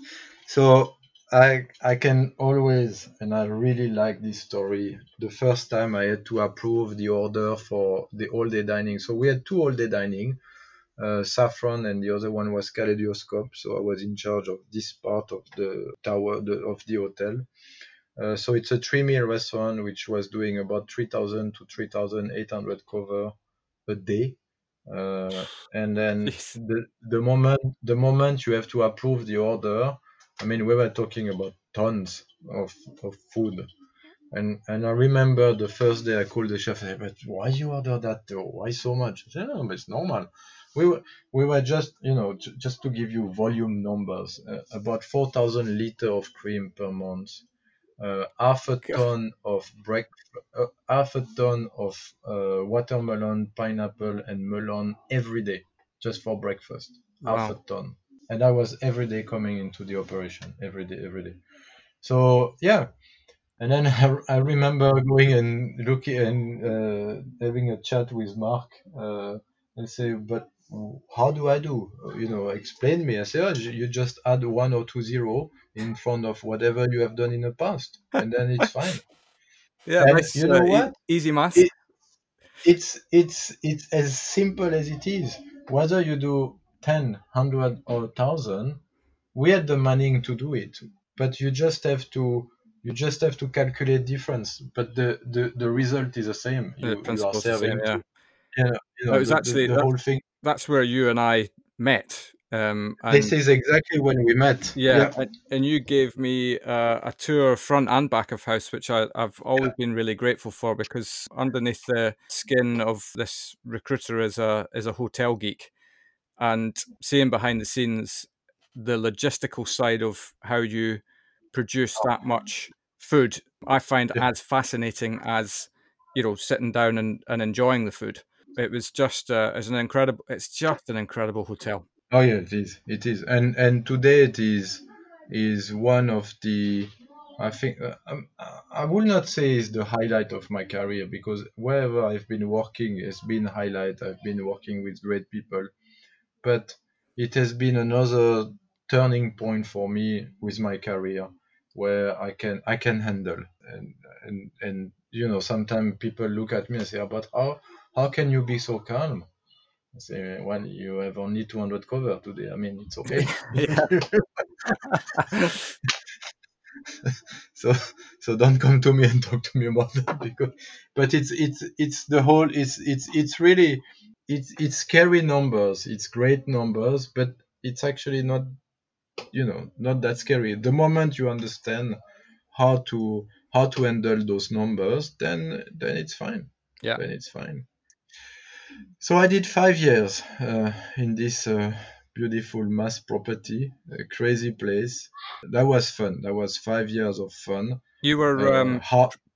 So I I can always, and I really like this story. The first time I had to approve the order for the all day dining. So we had two all day dining, uh, Saffron, and the other one was Kaleidoscope. So I was in charge of this part of the tower the, of the hotel. Uh, so it's a three meal restaurant which was doing about 3,000 to 3,800 cover a day. Uh, and then *laughs* the, the moment the moment you have to approve the order, I mean we were talking about tons of, of food. And and I remember the first day I called the chef, I said, but why you order that though? Why so much? I said, no, but it's normal. we were we were just you know j- just to give you volume numbers, uh, about four thousand liter of cream per month, uh, half a ton of break, uh, half a ton of uh, watermelon, pineapple, and melon every day, just for breakfast. Half a ton, and I was every day coming into the operation, every day, every day. So yeah, and then I, *laughs* I remember going and looking and uh, having a chat with Mark uh, and say, but how do I do? You know, explain me. I say, oh, you just add one or two zero in front of whatever you have done in the past, and then it's *laughs* fine. Yeah, And you know uh, what? easy math. It- It's it's it's as simple as it is. Whether you do 10, 100 or 1000, we had the money to do it. But you just have to you just have to calculate difference. But the the, the result is the same. The You, you are the serving same, yeah. to, you know, you know It was the, the- actually- the, that- whole thing. That's where you and I met. Um, and This is exactly when we met. yeah, and, and you gave me uh, a tour front and back of house, which I, I've always been really grateful for because underneath the skin of this recruiter is a is a hotel geek, and seeing behind the scenes the logistical side of how you produce that much food, I find Yeah. as fascinating as you know sitting down and, and enjoying the food. It was just uh, it's an incredible. It's just an incredible hotel. Oh yeah, it is. It is, and and today it is is one of the. I think uh, um, I will not say is the highlight of my career because wherever I've been working it's been highlight. I've been working with great people, but it has been another turning point for me with my career where I can I can handle and and and you know sometimes people look at me and say, "Ah, but how how can you be so calm? I say, well, you have only 200 cover today. I mean, it's okay. *laughs* *laughs* So so don't come to me and talk to me about that because but it's it's it's the whole it's it's it's really it's it's scary numbers it's great numbers but it's actually not you know not that scary the moment you understand how to how to handle those numbers then then it's fine Yeah. then it's fine so i did five years uh, in this uh, beautiful mass property a crazy place that was fun that was five years of fun You were uh, um,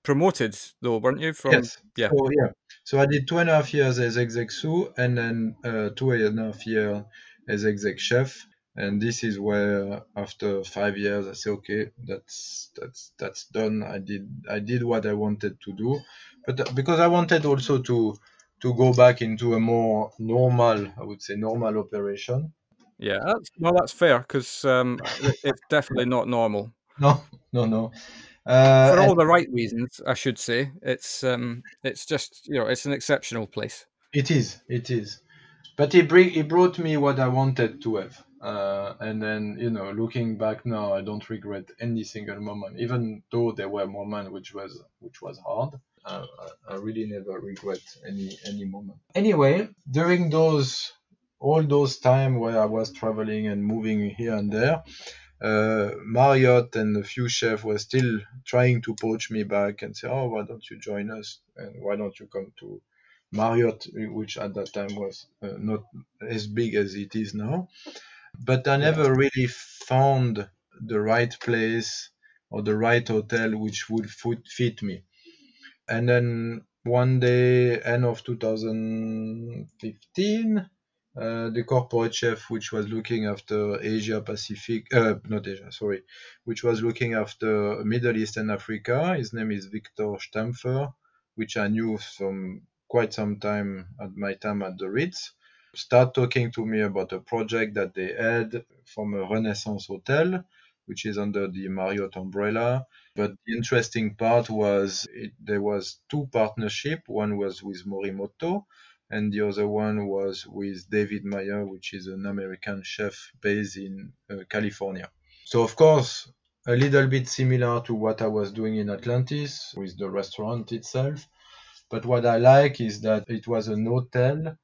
promoted though, weren't you? From yes. yeah. So yeah. So I did two and a half years as exec sous and then uh, two and a half years as exec chef. And this is where after five years I say, okay, that's that's that's done. I did I did what I wanted to do, but uh, because I wanted also to to go back into a more normal, I would say normal operation. Yeah, that's, well, that's fair because um, it's definitely not normal *laughs* No, no, no. Uh, for and- all the right reasons. I should say it's um, it's just you know it's an exceptional place. It is, it is. But he bring he brought me what I wanted to have. Uh, and then you know, looking back now, I don't regret any single moment, even though there were moments which was which was hard. Uh, I, I really never regret any any moment. Anyway, during those all those time where I was traveling and moving here and there, uh, Marriott and a few chefs were still trying to poach me back and say, "Oh, why don't you join us? And why don't you come to Marriott, which at that time was uh, not as big as it is now. But I never really found the right place or the right hotel which would fit, fit me. And then one day, end of 2015, uh, the corporate chef which was looking after Asia Pacific, uh, not Asia, sorry, which was looking after Middle East and Africa. His name is Victor Stampfer, which I knew from quite some time at my time at the Ritz. Start talking to me about a project that they had from a Renaissance hotel, which is under the Marriott umbrella. But the interesting part was it, there was two partnership. One was with Morimoto, and the other one was with David Meyer, which is an American chef based in uh, California. So of course, a little bit similar to what I was doing in Atlantis with the restaurant itself. But what I like is that it was an hotel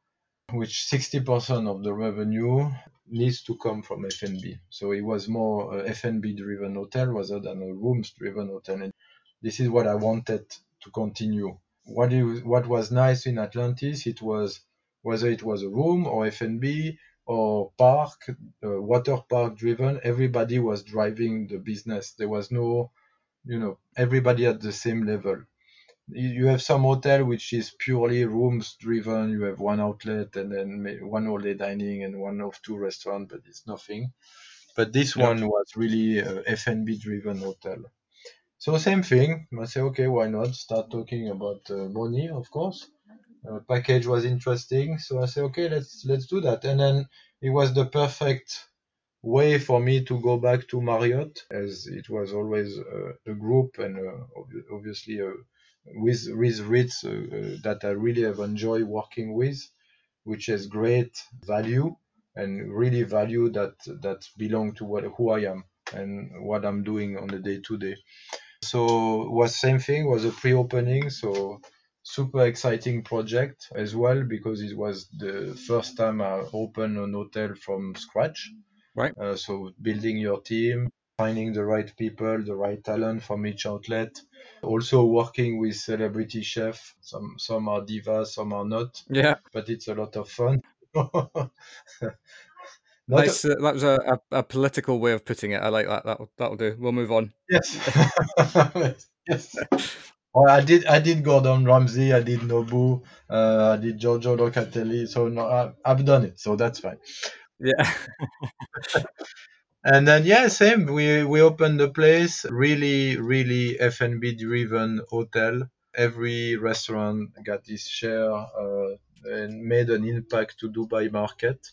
which 60% of the revenue needs to come from F&B. So it was more a F&B driven hotel rather than a rooms driven hotel. And this is what I wanted to continue. What is what was nice in Atlantis, it was whether it was a room or F&B or park, uh, water park driven. Everybody was driving the business. There was no, you know, everybody at the same level. You have some hotel which is purely rooms driven. You have one outlet and then one all day dining and one of two restaurants, but it's nothing. But this Yeah. one was really a F&B driven hotel. So same thing. I say, okay, why not start talking about uh, money, of course. Uh, package was interesting, so I say, okay, let's let's do that. And then it was the perfect way for me to go back to Marriott, as it was always uh, a group and uh, ob- obviously uh, with with Ritz uh, that I really have enjoyed working with, which has great value and really value that that belong to what who I am and what I'm doing on the day to day. So was same thing was a pre-opening, so super exciting project as well because it was the first time I opened an hotel from scratch. Right. Uh, so building your team, finding the right people, the right talent from each outlet. Also working with celebrity chef. Some some are divas, some are not, Yeah, but it's a lot of fun. *laughs* Nice. Uh, that was a, a, a political way of putting it. I like that. That'll, that'll do. We'll move on. Yes. *laughs* yes. Well, I did. I did Gordon Ramsay. I did Nobu. Uh, I did Giorgio Locatelli. So no, I, I've done it. So that's fine. Yeah. *laughs* And then yeah, same. We we opened the place. Really, really F and B driven hotel. Every restaurant got its share uh, and made an impact to Dubai market,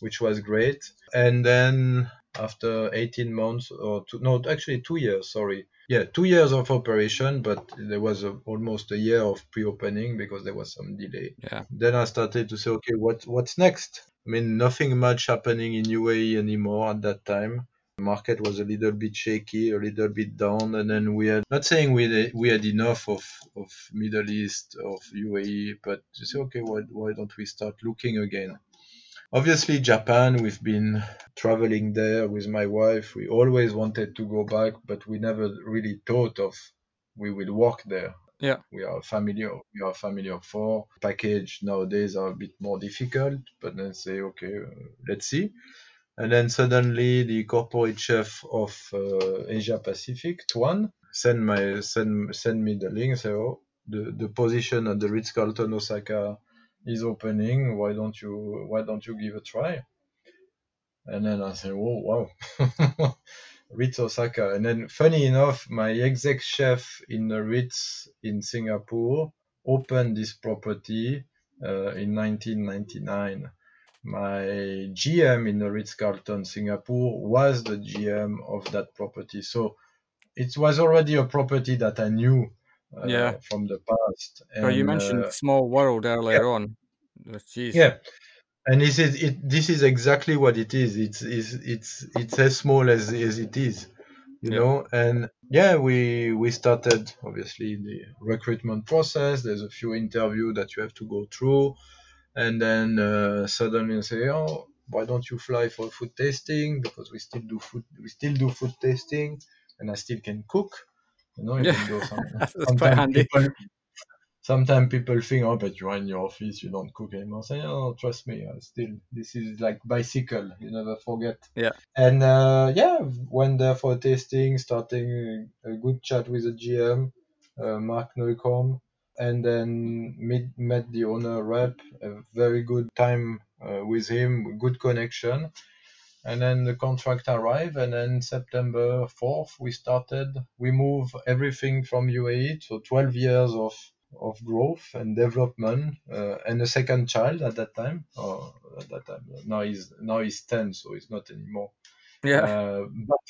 which was great. And then after 18 months or two, no, actually two years. Sorry, yeah, two years of operation, but there was a, almost a year of pre-opening because there was some delay. Yeah. Then I started to say, okay, what what's next? I mean, nothing much happening in UAE anymore at that time. The market was a little bit shaky, a little bit down, and then we had not saying we had, we had enough of, of Middle East of UAE, but to say, okay, why, why don't we start looking again? Obviously, Japan, we've been traveling there with my wife. We always wanted to go back, but we never really thought of we will work there. Yeah. We are a family of, we are a family of four. Package nowadays are a bit more difficult, but then say, okay, uh, let's see. And then suddenly the corporate chef of uh, Asia Pacific, Tuan, send my send send me the link. Say, oh, the the position at the Ritz Carlton Osaka is opening. Why don't you Why don't you give a try? And then I say, oh wow, *laughs* Ritz Osaka. And then funny enough, my exec chef in the Ritz in Singapore opened this property uh, in 1999 my GM in the Ritz Carlton Singapore was the GM of that property. So it was already a property that I knew Yeah. from the past. Oh, you mentioned uh, small world earlier on. Oh, Jeez. yeah. And this is it. This is exactly what it is. It's it's it's it's as small as as it is, you Yeah. know. And yeah, we we started obviously the recruitment process. There's a few interview that you have to go through, and then uh, suddenly you say, oh, why don't you fly for food tasting? Because we still do food. We still do food tasting, and I still can cook. You know, you Yeah. *laughs* That's quite sometimes handy. people sometimes people think oh but you're in your office you don't cook anymore say oh trust me I still this is like bicycle you never forget Yeah. and uh, yeah went there for tasting starting a good chat with the gm uh, mark Neukom, and then meet, met the owner rep a very good time uh, with him good connection and then the contract arrived and then september 4th we started we move everything from uae so 12 years of of growth and development uh, and a second child at that time or at that time now he's now he's 10 so he's not anymore Yeah. uh, but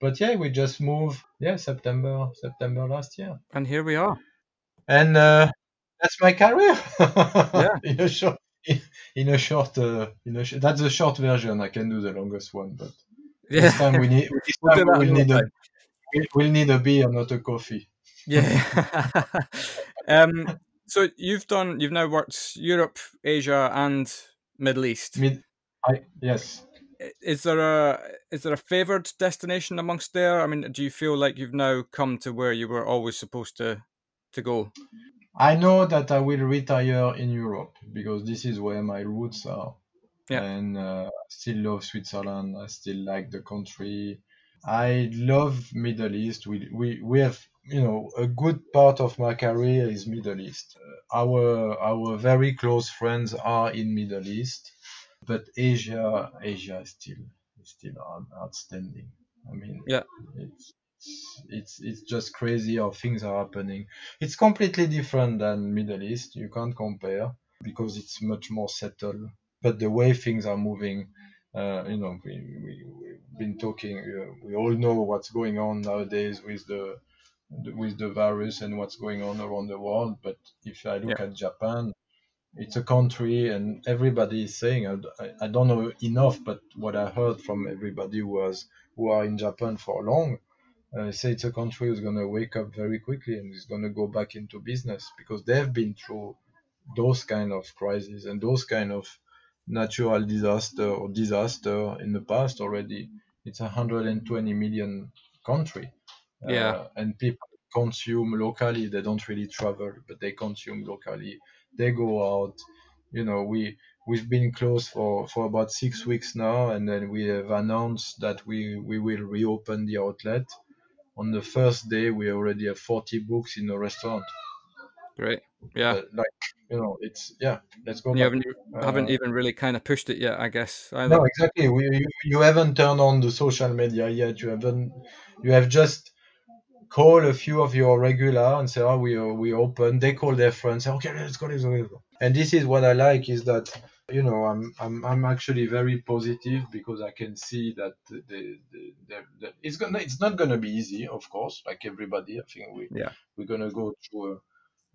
but yeah we just moved yeah september september last year And here we are. and uh, that's my career *laughs* Yeah. in a short *laughs* in a short uh, in a sh- that's the short version i can do the longest one but Yeah. this time we need this time we'll need a we'll need a beer not a coffee Yeah. *laughs* um, so you've done. You've now worked Europe, Asia, and Middle East. Mid, I, yes Is there a is there a favoured destination amongst there? I mean, do you feel like you've now come to where you were always supposed to to go? I know that I will retire in Europe because this is where my roots are. Yeah. And uh, I still love Switzerland. I still like the country. I love Middle East. We, we, we have, you know, a good part of my career is Middle East. Uh, our our very close friends are in Middle East, but Asia Asia is still is still outstanding. I mean, yeah, it's it's it's just crazy how things are happening. It's completely different than Middle East. You can't compare because it's much more settled. But the way things are moving, uh, you know, we, we, we've been talking, uh, we all know what's going on nowadays with the, the, with the virus and what's going on around the world. But if I look yeah. at Japan, it's a country and everybody is saying, I, I don't know enough, but what I heard from everybody was who are in Japan for long, uh, say it's a country who's going to wake up very quickly and is going to go back into business because they've been through those kind of crises and those kind of natural disaster or disaster in the past already. It's a 120 million country. Uh, yeah. and people consume locally. They don't really travel, but they consume locally. They go out. You know, we we've been closed for, for about six weeks now, and then we have announced that we, we will reopen the outlet. On the first day, we already have 40 books in the restaurant. Great. Yeah. Uh, like you know, it's yeah. Let's go. You haven't, uh, haven't even really kind of pushed it yet, I guess. Either. No, exactly. We, you, you haven't turned on the social media yet. You haven't. You have just call a few of your regular and say, "Oh, we we open." They call their friends, say, "Okay, let's go, let's go, let's go." And this is what I like is that you know I'm I'm I'm actually very positive because I can see that the, the, the, the it's gonna it's not gonna be easy, of course, like everybody. I think we yeah we're gonna go through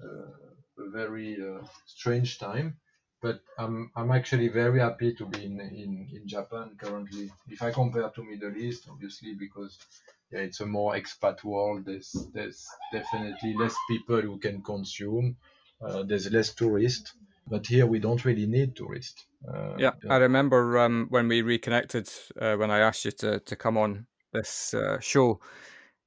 a a very uh, strange time. But I'm I'm actually very happy to be in, in, in Japan currently. If I compare to Middle East, obviously because yeah, it's a more expat world. There's there's definitely less people who can consume. Uh, there's less tourists, but here we don't really need tourists. Uh, yeah, I remember um, when we reconnected uh, when I asked you to to come on this uh, show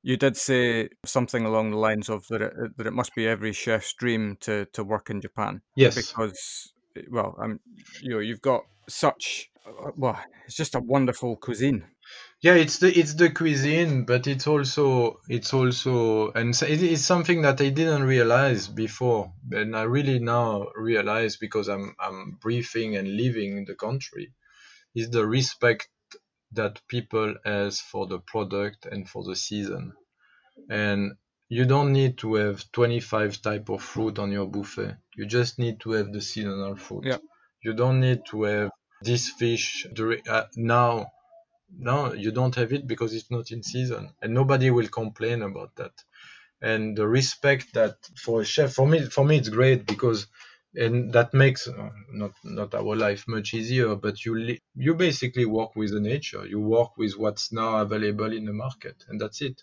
you did say something along the lines of that it, that it must be every chef's dream to, to work in Japan. Yes. Because, well, um, you know, you've got such, uh, well, it's just a wonderful cuisine. Yeah, it's the it's the cuisine, but it's also it's also and it is something that I didn't realize before, and I really now realize because I'm I'm breathing and living the country, is the respect that people has for the product and for the season. And you don't need to have 25 type of fruit on your buffet. You just need to have the seasonal fruit. Yeah. You don't need to have this fish during, uh, now. No, you don't have it because it's not in season, and nobody will complain about that. And the respect that for a chef, for me, for me, it's great because and that makes uh, not not our life much easier but you you basically work with the nature you work with what's now available in the market and that's it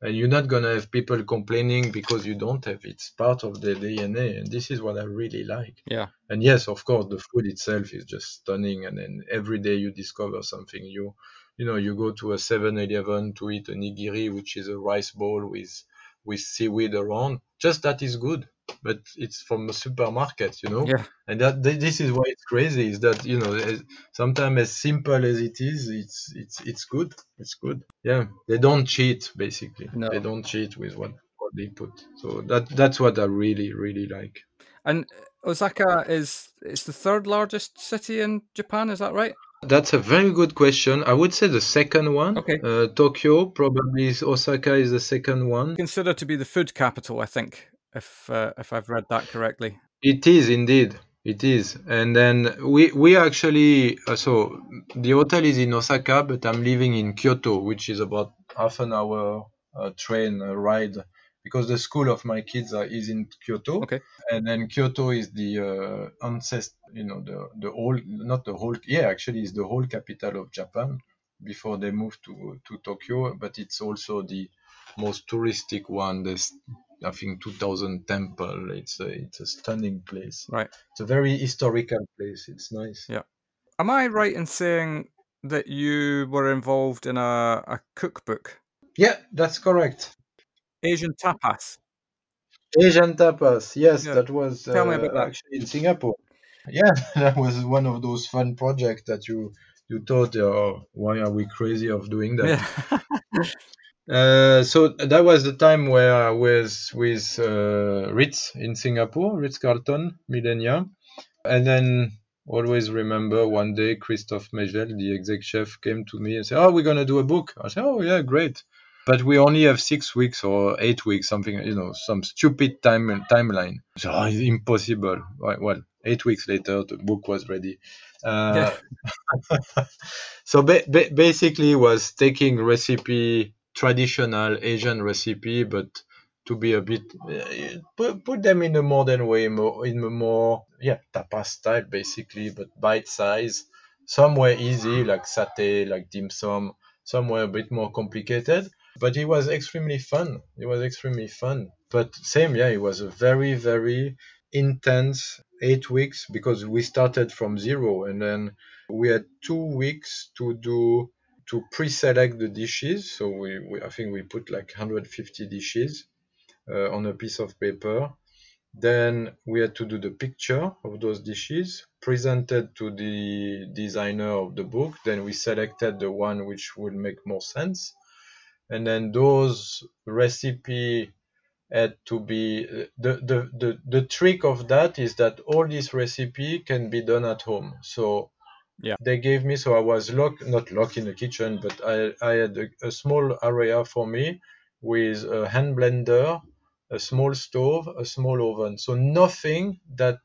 and you're not going to have people complaining because you don't have it. it's part of the dna and this is what i really like. Yeah. And yes of course the food itself is just stunning and then every day you discover something you you know you go to a 7-eleven to eat a nigiri which is a rice ball with with seaweed around. Just that is good but it's from a supermarket, you know. Yeah. And that this is why it's crazy is that you know sometimes as simple as it is, it's it's it's good. It's good. Yeah. They don't cheat basically. No. They don't cheat with what what they put. So that that's what I really really like. And Osaka is it's the third largest city in Japan. Is that right? That's a very good question. I would say the second one. Okay. Uh, Tokyo probably is Osaka is the second one. Considered to be the food capital, I think if uh, if I've read that correctly. It is indeed. It is, and then we we actually uh, so the hotel is in Osaka, but I'm living in Kyoto, which is about half an hour uh, train uh, ride because the school of my kids are, is in Kyoto. Okay. And then Kyoto is the uh, ancestor, you know, the the whole not the whole yeah actually is the whole capital of Japan before they moved to to Tokyo, but it's also the most touristic one. There's I think 2000 temple. It's a it's a stunning place. Right. It's a very historical place. It's nice. Yeah. Am I right in saying that you were involved in a, a cookbook? Yeah, that's correct. Asian tapas. Asian tapas. Yes, Yeah. that was Tell me uh, about that. actually in Singapore. Yeah, *laughs* that was one of those fun projects that you you thought, oh, why are we crazy of doing that? Yeah. *laughs* Uh, so that was the time where I was with uh, Ritz in Singapore, Ritz Carlton, Millenia. And then always remember one day Christophe Megel, the exec chef, came to me and said, Oh, we're going to do a book. I said, Oh, yeah, great. But we only have six weeks or eight weeks, something, you know, some stupid time timeline. So, oh, it's impossible. Right, well, eight weeks later, the book was ready. Uh, *laughs* so ba- ba- basically was taking recipe traditional asian recipe but to be a bit uh, put, put them in a modern way more in a more yeah tapas style basically but bite size. Somewhere easy like satay like dim sum. Somewhere a bit more complicated but it was extremely fun. It was extremely fun. But same yeah it was a very very intense eight weeks because we started from zero and then we had two weeks to do to pre-select the dishes. So we, we i think we put like 150 dishes uh, on a piece of paper. Then we had to do the picture of those dishes presented to the designer of the book. Then we selected the one which would make more sense. And then those recipe had to be the, the the the trick of that is that all this recipe can be done at home. So Yeah. they gave me so i was locked not locked in the kitchen but i i had a, a small area for me with a hand blender a small stove a small oven so nothing that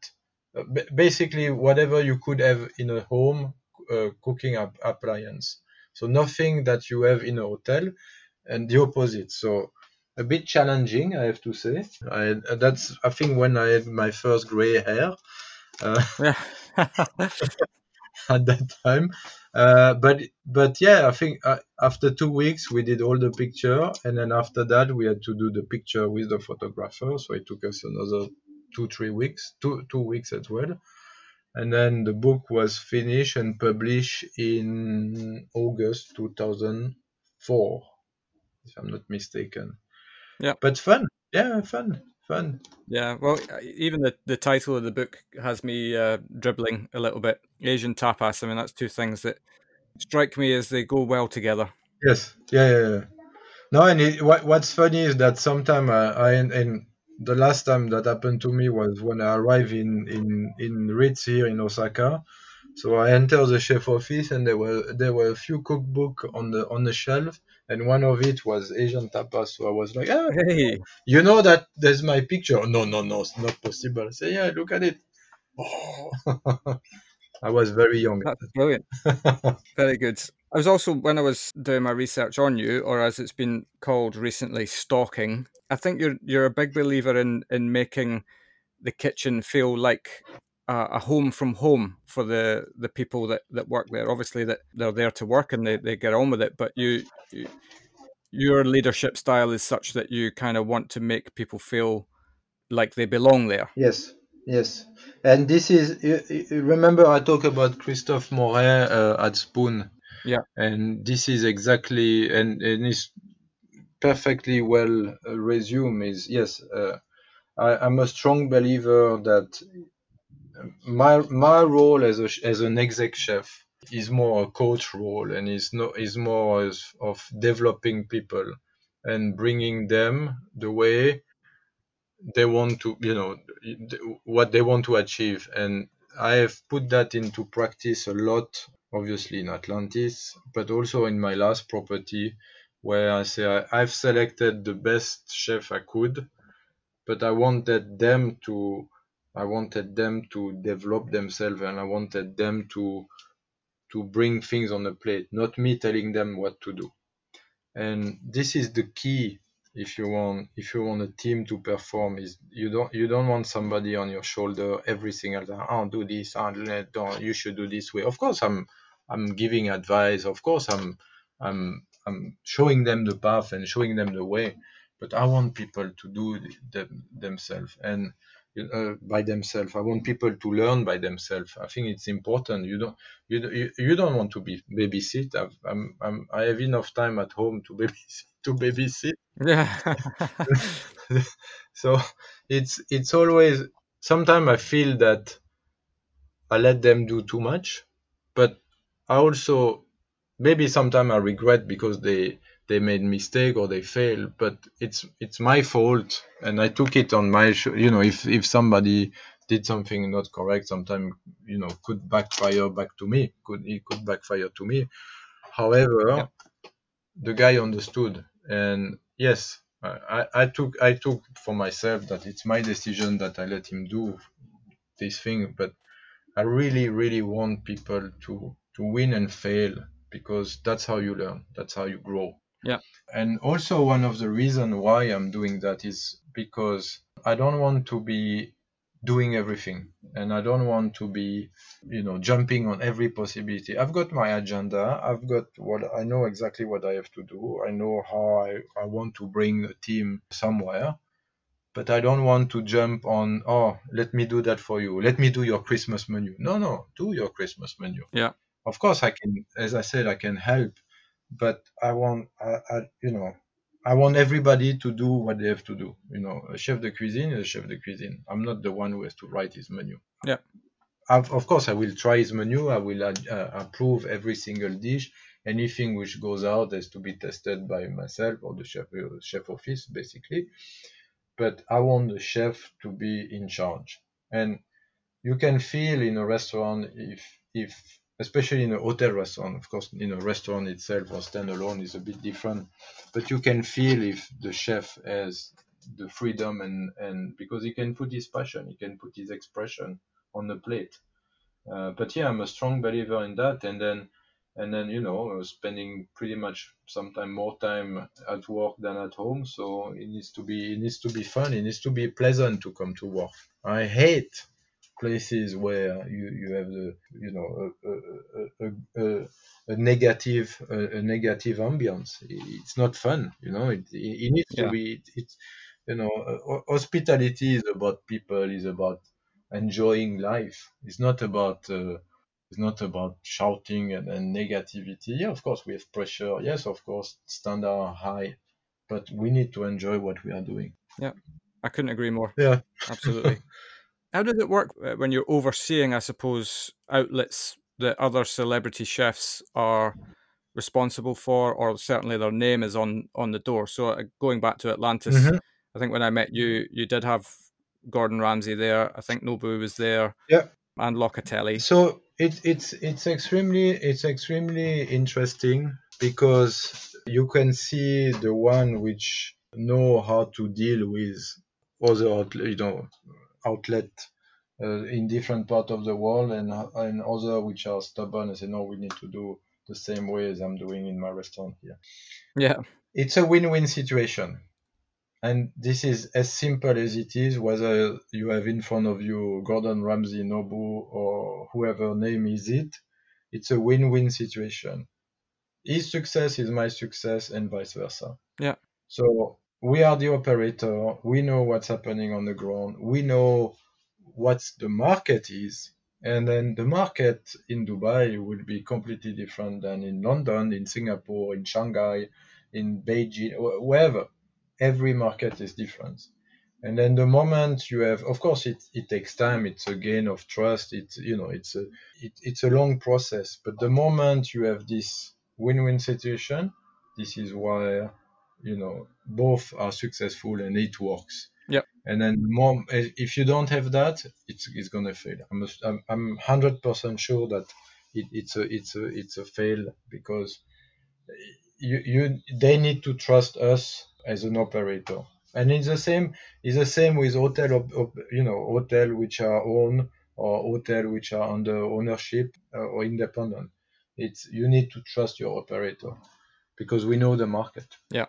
uh, basically whatever you could have in a home uh, cooking app- appliance so nothing that you have in a hotel and the opposite so a bit challenging i have to say I, that's i think when i had my first gray hair uh, Yeah. *laughs* *laughs* *laughs* at that time. Uh, but but yeah i think uh, after two weeks we did all the picture. And then after that we had to do the picture with the photographer. So it took us another two three weeks two two weeks as well. And then the book was finished and published in august 2004 if i'm not mistaken. Yeah. but fun. Yeah fun fun Yeah, well, uh, even the, the title of the book has me uh, dribbling a little bit. Asian tapas. I mean, that's two things that strike me as they go well together. Yes, yeah, yeah, yeah. No, and it, what, what's funny is that sometime I, I and the last time that happened to me was when I arrived in in in Ritz here in Osaka. So I entered the chef office and there were there were a few cookbook on the on the shelf and one of it was Asian tapas. So I was like, ah, Hey, you know that there's my picture. Oh, no, no, no, it's not possible. I say, yeah, look at it. Oh. *laughs* I was very young. that's brilliant. *laughs* Very good. I was also, when I was doing my research on you, or as it's been called recently, stalking, I think you're you're a big believer in, in making the kitchen feel like a, a home from home for the, the people that, that work there. Obviously, that they're there to work and they, they get on with it, but you, you your leadership style is such that you kind of want to make people feel like they belong there. Yes, yes. And this is, you- you remember I talked about Christophe Moret uh, at Spoon. Yeah. And this is exactly, and, and it's perfectly well uh, resumed is, yes, uh, I, I'm a strong believer that my my role as a, as an exec chef is more a coach role and is no is more of developing people and bringing them the way they want to you know what they want to achieve. And i have put that into practice a lot obviously in atlantis but also in my last property where i say I, i've selected the best chef i could but i wanted them to i wanted them to develop themselves and i wanted them to to bring things on the plate not me telling them what to do. And this is the key if you want if you want a team to perform is you don't you don't want somebody on your shoulder every single time oh do this oh, don't you should do this way. Of course i'm i'm giving advice of course i'm i'm i'm showing them the path and showing them the way but i want people to do them themselves. And uh, by themselves. I want people to learn by themselves. I think it's important. You don't you, you don't want to be babysit. I've, I'm, I'm I have enough time at home to babysit. *laughs* To babysit. Yeah. *laughs* so it's it's always. Sometimes I feel that I let them do too much, but I also maybe sometimes I regret because they they made mistake or they fail but it's it's my fault and i took it on my you know if if somebody did something not correct sometimes you know could backfire back to me could it could backfire to me however yeah. the guy understood and yes I, I took i took for myself that it's my decision that i let him do this thing but i really really want people to to win and fail because that's how you learn that's how you grow yeah. And also one of the reasons why I'm doing that is because I don't want to be doing everything and I don't want to be, you know, jumping on every possibility. I've got my agenda. I've got what I know exactly what I have to do. I know how I, I want to bring a team somewhere. But I don't want to jump on, oh, let me do that for you. Let me do your Christmas menu. No, no, do your Christmas menu. Yeah. Of course, I can, as I said, I can help but I want, I, I, you know, I want everybody to do what they have to do. You know, a chef de cuisine is a chef de cuisine. I'm not the one who has to write his menu. Yeah. I've, of course, I will try his menu. I will uh, approve every single dish. Anything which goes out has to be tested by myself or the chef, uh, chef office, basically. But I want the chef to be in charge. And you can feel in a restaurant if if especially in a hotel restaurant. Of course, in a restaurant itself or standalone is a bit different, but you can feel if the chef has the freedom and and because he can put his passion, he can put his expression on the plate. Uh, but yeah, I'm a strong believer in that, and then and then you know spending pretty much sometimes more time at work than at home. So it needs to be it needs to be fun. It needs to be pleasant to come to work. I hate places where you, you have the you know a, a, a, a negative a, negative ambience. It's not fun you know it, it needs yeah. to be it, it's you know hospitality is about people is about enjoying life. It's not about uh, it's not about shouting and, and negativity. Yeah of course we have pressure. Yes of course standard are high but we need to enjoy what we are doing. Yeah. I couldn't agree more. Yeah. Absolutely *laughs* How does it work uh, when you're overseeing, I suppose, outlets that other celebrity chefs are responsible for, or certainly their name is on on the door? So uh, going back to Atlantis, mm-hmm. I think when I met you, you did have Gordon Ramsay there. I think Nobu was there. Yeah. And Locatelli. So it's it's it's extremely it's extremely interesting because you can see the one which know how to deal with other you know outlet uh, in different part of the world and and other which are stubborn and say no we need to do the same way as I'm doing in my restaurant here. Yeah. It's a win-win situation. And this is as simple as it is, whether you have in front of you Gordon Ramsay, Nobu, or whoever name is it. It's a win-win situation. His success is my success, and vice versa. Yeah. So we are the operator. We know what's happening on the ground. We know what the market is. And then the market in Dubai will be completely different than in London, in Singapore, in Shanghai, in Beijing, wherever. Every market is different. And then the moment you have, of course, it, it takes time. It's a gain of trust. It's you know, it's a it, it's a long process. But the moment you have this win-win situation, this is why you know both are successful and it works. Yeah. And then more, if you don't have that, it's, it's gonna fail. I'm I'm, I'm hundred percent sure that it, it's a it's a it's a fail because you you they need to trust us as an operator. And it's the same it's the same with hotel you know hotel which are owned or hotel which are under ownership uh, or independent. It's you need to trust your operator because we know the market. Yeah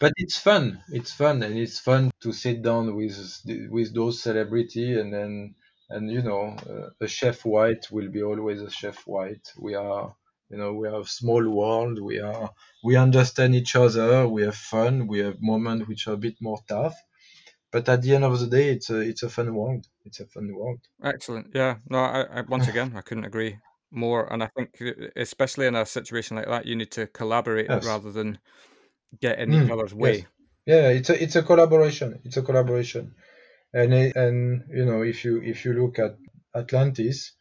but it's fun. It's fun, and it's fun to sit down with with those celebrity, and then and you know, uh, a chef white will be always a chef white. We are, you know, we are a small world. We are, we understand each other. We have fun. We have moments which are a bit more tough, but at the end of the day, it's a it's a fun world. It's a fun world. Excellent. Yeah. No. I, I once *laughs* again, I couldn't agree more. And I think, especially in a situation like that, you need to collaborate Yes. rather than get in Mm, each other's yes. way. Yeah, it's a it's a collaboration. It's a collaboration, and and you know if you if you look at Atlantis,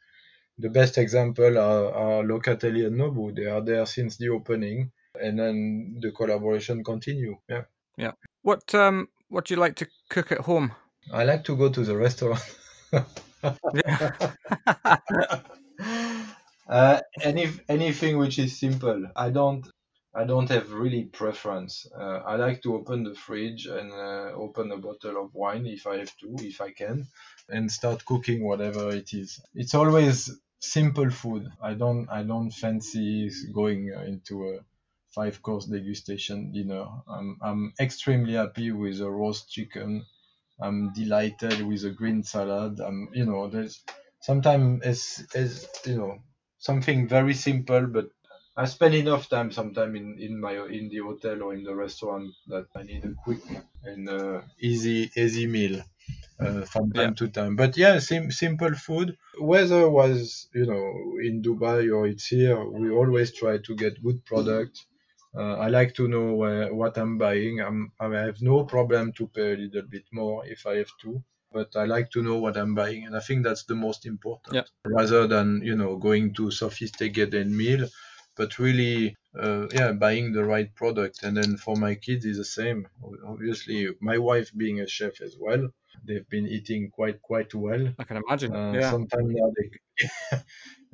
the best example are, are Locatelli and Nobu. They are there since the opening, and then the collaboration continue. Yeah, Yeah. What um What do you like to cook at home? I like to go to the restaurant. *laughs* *laughs* Uh, any anything which is simple. I don't I don't have really preference. Uh, I like to open the fridge and uh, open a bottle of wine if I have to, if I can, and start cooking whatever it is. It's always simple food. I don't I don't fancy going into a five course degustation dinner. I'm I'm extremely happy with a roast chicken. I'm delighted with a green salad. I'm you know there's sometimes as as you know something very simple but I spend enough time sometimes in, in my in the hotel or in the restaurant that I need a quick and uh, easy easy meal uh, from time to time. But yeah, sim- simple food. Whether was you know in Dubai or it's here, we always try to get good product. Uh, I like to know where, what I'm buying. I'm, I have no problem to pay a little bit more if I have to, but I like to know what I'm buying, and I think that's the most important. Yeah. Rather than you know going to sophisticated meal, but really uh, yeah buying the right product. And then for my kids is the same. Obviously, my wife being a chef as well, they've been eating quite quite well. I can imagine. Uh, yeah. Sometimes now they,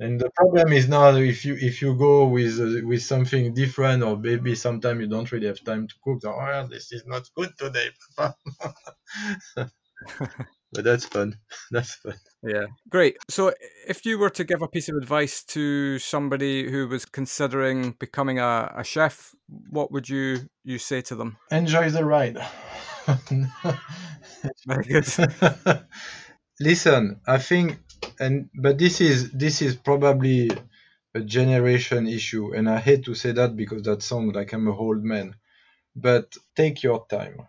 *laughs* and the problem is now if you if you go with uh, with something different or maybe sometimes you don't really have time to cook. So, oh, this is not good today, *laughs* Papa. *laughs* but that's fun. *laughs* That's fun. Yeah, great. So, if you were to give a piece of advice to somebody who was considering becoming a, a chef, what would you you say to them? Enjoy the ride. *laughs* *laughs* Very good. Listen, I think, and but this is this is probably a generation issue, and I hate to say that because that sounds like I'm a old man. But take your time.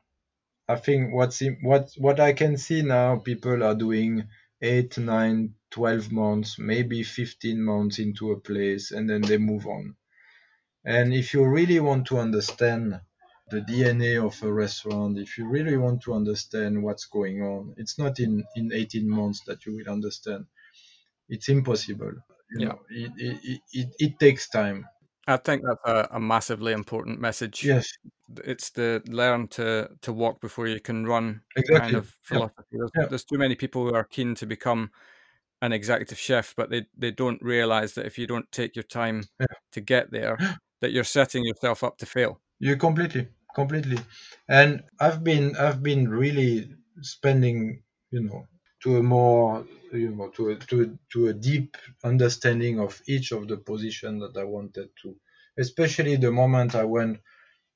I think what's in, what what I can see now, people are doing eight, nine, 12 months, maybe 15 months into a place, and then they move on. And if you really want to understand the DNA of a restaurant, if you really want to understand what's going on, it's not in, in 18 months that you will understand. It's impossible. You Yeah. know, it, it, it, it takes time. I think that's a, a massively important message. Yes, It's the learn to to walk before you can run exactly. kind of Yeah. philosophy. There's, Yeah. there's too many people who are keen to become an executive chef, but they, they don't realize that if you don't take your time Yeah. to get there, *gasps* that you're setting yourself up to fail. You completely, completely. And I've been, I've been really spending, you know, to a more, you know, to a, to to a deep understanding of each of the position that I wanted to, especially the moment I went.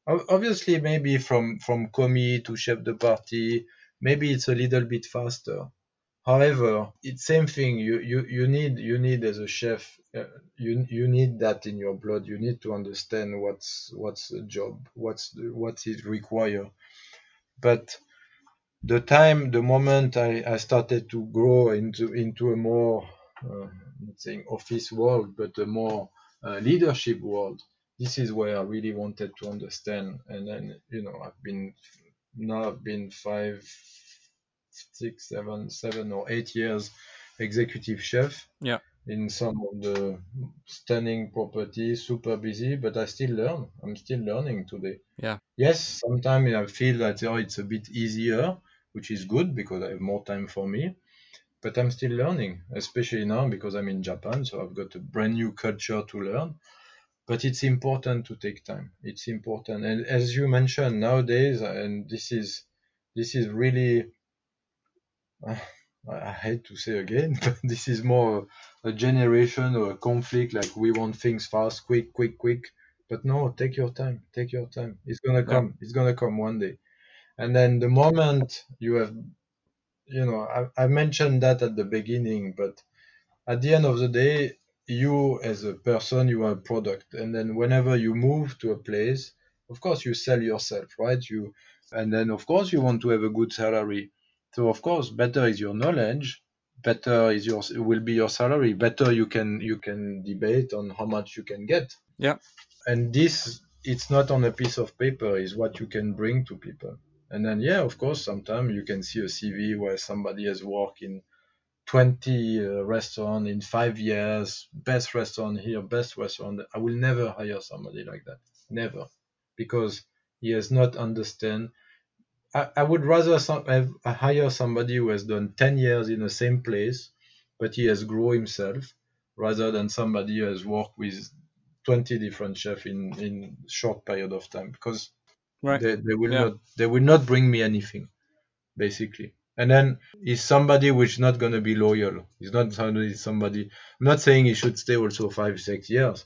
Obviously, maybe from from commis to chef de partie, maybe it's a little bit faster. However, it's same thing. You you you need you need as a chef, uh, you you need that in your blood. You need to understand what's what's the job, what's what is required. But the time, the moment I, I started to grow into into a more, uh, not saying office world, but a more uh, leadership world, this is where I really wanted to understand. And then you know I've been now I've been five, six, seven, seven or eight years executive chef. Yeah. In some of the stunning properties, super busy, but I still learn. I'm still learning today. Yeah. Yes, sometimes I feel that oh, it's a bit easier, which is good because I have more time for me. But I'm still learning, especially now because I'm in Japan, so I've got a brand new culture to learn. But it's important to take time. It's important, and as you mentioned nowadays, and this is this is really I *sighs* I hate to say again, *laughs* but this is more a generation or a conflict. Like we want things fast, quick, quick, quick. But no, take your time. Take your time. It's gonna Yeah. come. It's gonna come one day. And then the moment you have, you know, I, I mentioned that at the beginning, but at the end of the day, you as a person, you are a product. And then whenever you move to a place, of course you sell yourself, right? You and then of course you want to have a good salary. So of course better is your knowledge, better is your will be your salary. Better you can you can debate on how much you can get. Yeah. And this it's not on a piece of paper, is what you can bring to people. And then yeah, of course sometimes you can see a CV where somebody has worked in 20 uh, restaurant in five years, best restaurant here, best restaurant. I will never hire somebody like that. Never. Because he has not understand. I, I would rather some, have, hire somebody who has done 10 years in the same place, but he has grown himself, rather than somebody who has worked with 20 different chefs in, in short period of time. Because Right. they, they will Yeah. not they will not bring me anything, basically. And then he's somebody which is not gonna be loyal. He's not somebody somebody I'm not saying he should stay also five, six years,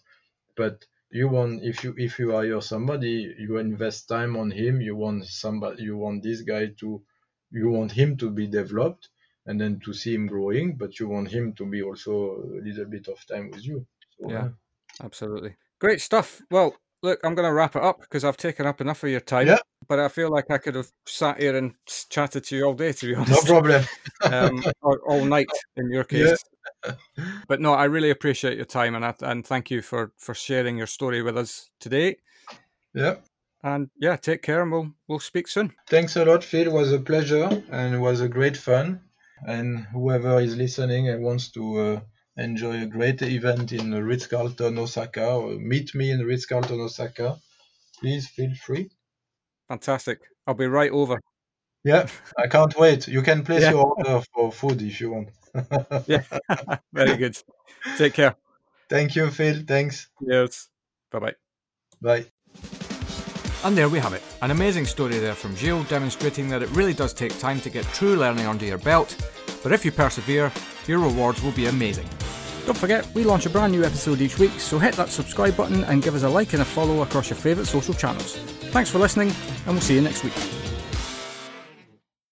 but you want if you if you hire somebody, you invest time on him, you want somebody you want this guy to you want him to be developed and then to see him growing, but you want him to be also a little bit of time with you. So, Yeah. uh, Absolutely. Great stuff. Well, look, I'm going to wrap it up because I've taken up enough of your time. Yeah. But I feel like I could have sat here and chatted to you all day, to be *laughs* honest. no problem. um, *laughs* or all night in your case. Yeah. But no, I really appreciate your time and I, and thank you for for sharing your story with us today. Yeah. And yeah, take care and we'll we'll speak soon. Thanks a lot, Phil. It was a pleasure and it was a great fun. And whoever is listening and wants to uh, enjoy a great event in Ritz Carlton, Osaka, or meet me in Ritz Carlton, Osaka, please feel free. Fantastic. I'll be right over. Yeah, I can't wait. You can place Yeah. your order for food if you want. *laughs* Yeah. *laughs* Very good. Take care. Thank you, Phil. Thanks. Yes. Bye bye. Bye. And there we have it. An amazing story there from Gilles demonstrating that it really does take time to get true learning under your belt, but if you persevere, your rewards will be amazing. Don't forget, we launch a brand new episode each week, so hit that subscribe button and give us a like and a follow across your favourite social channels. Thanks for listening, and we'll see you next week.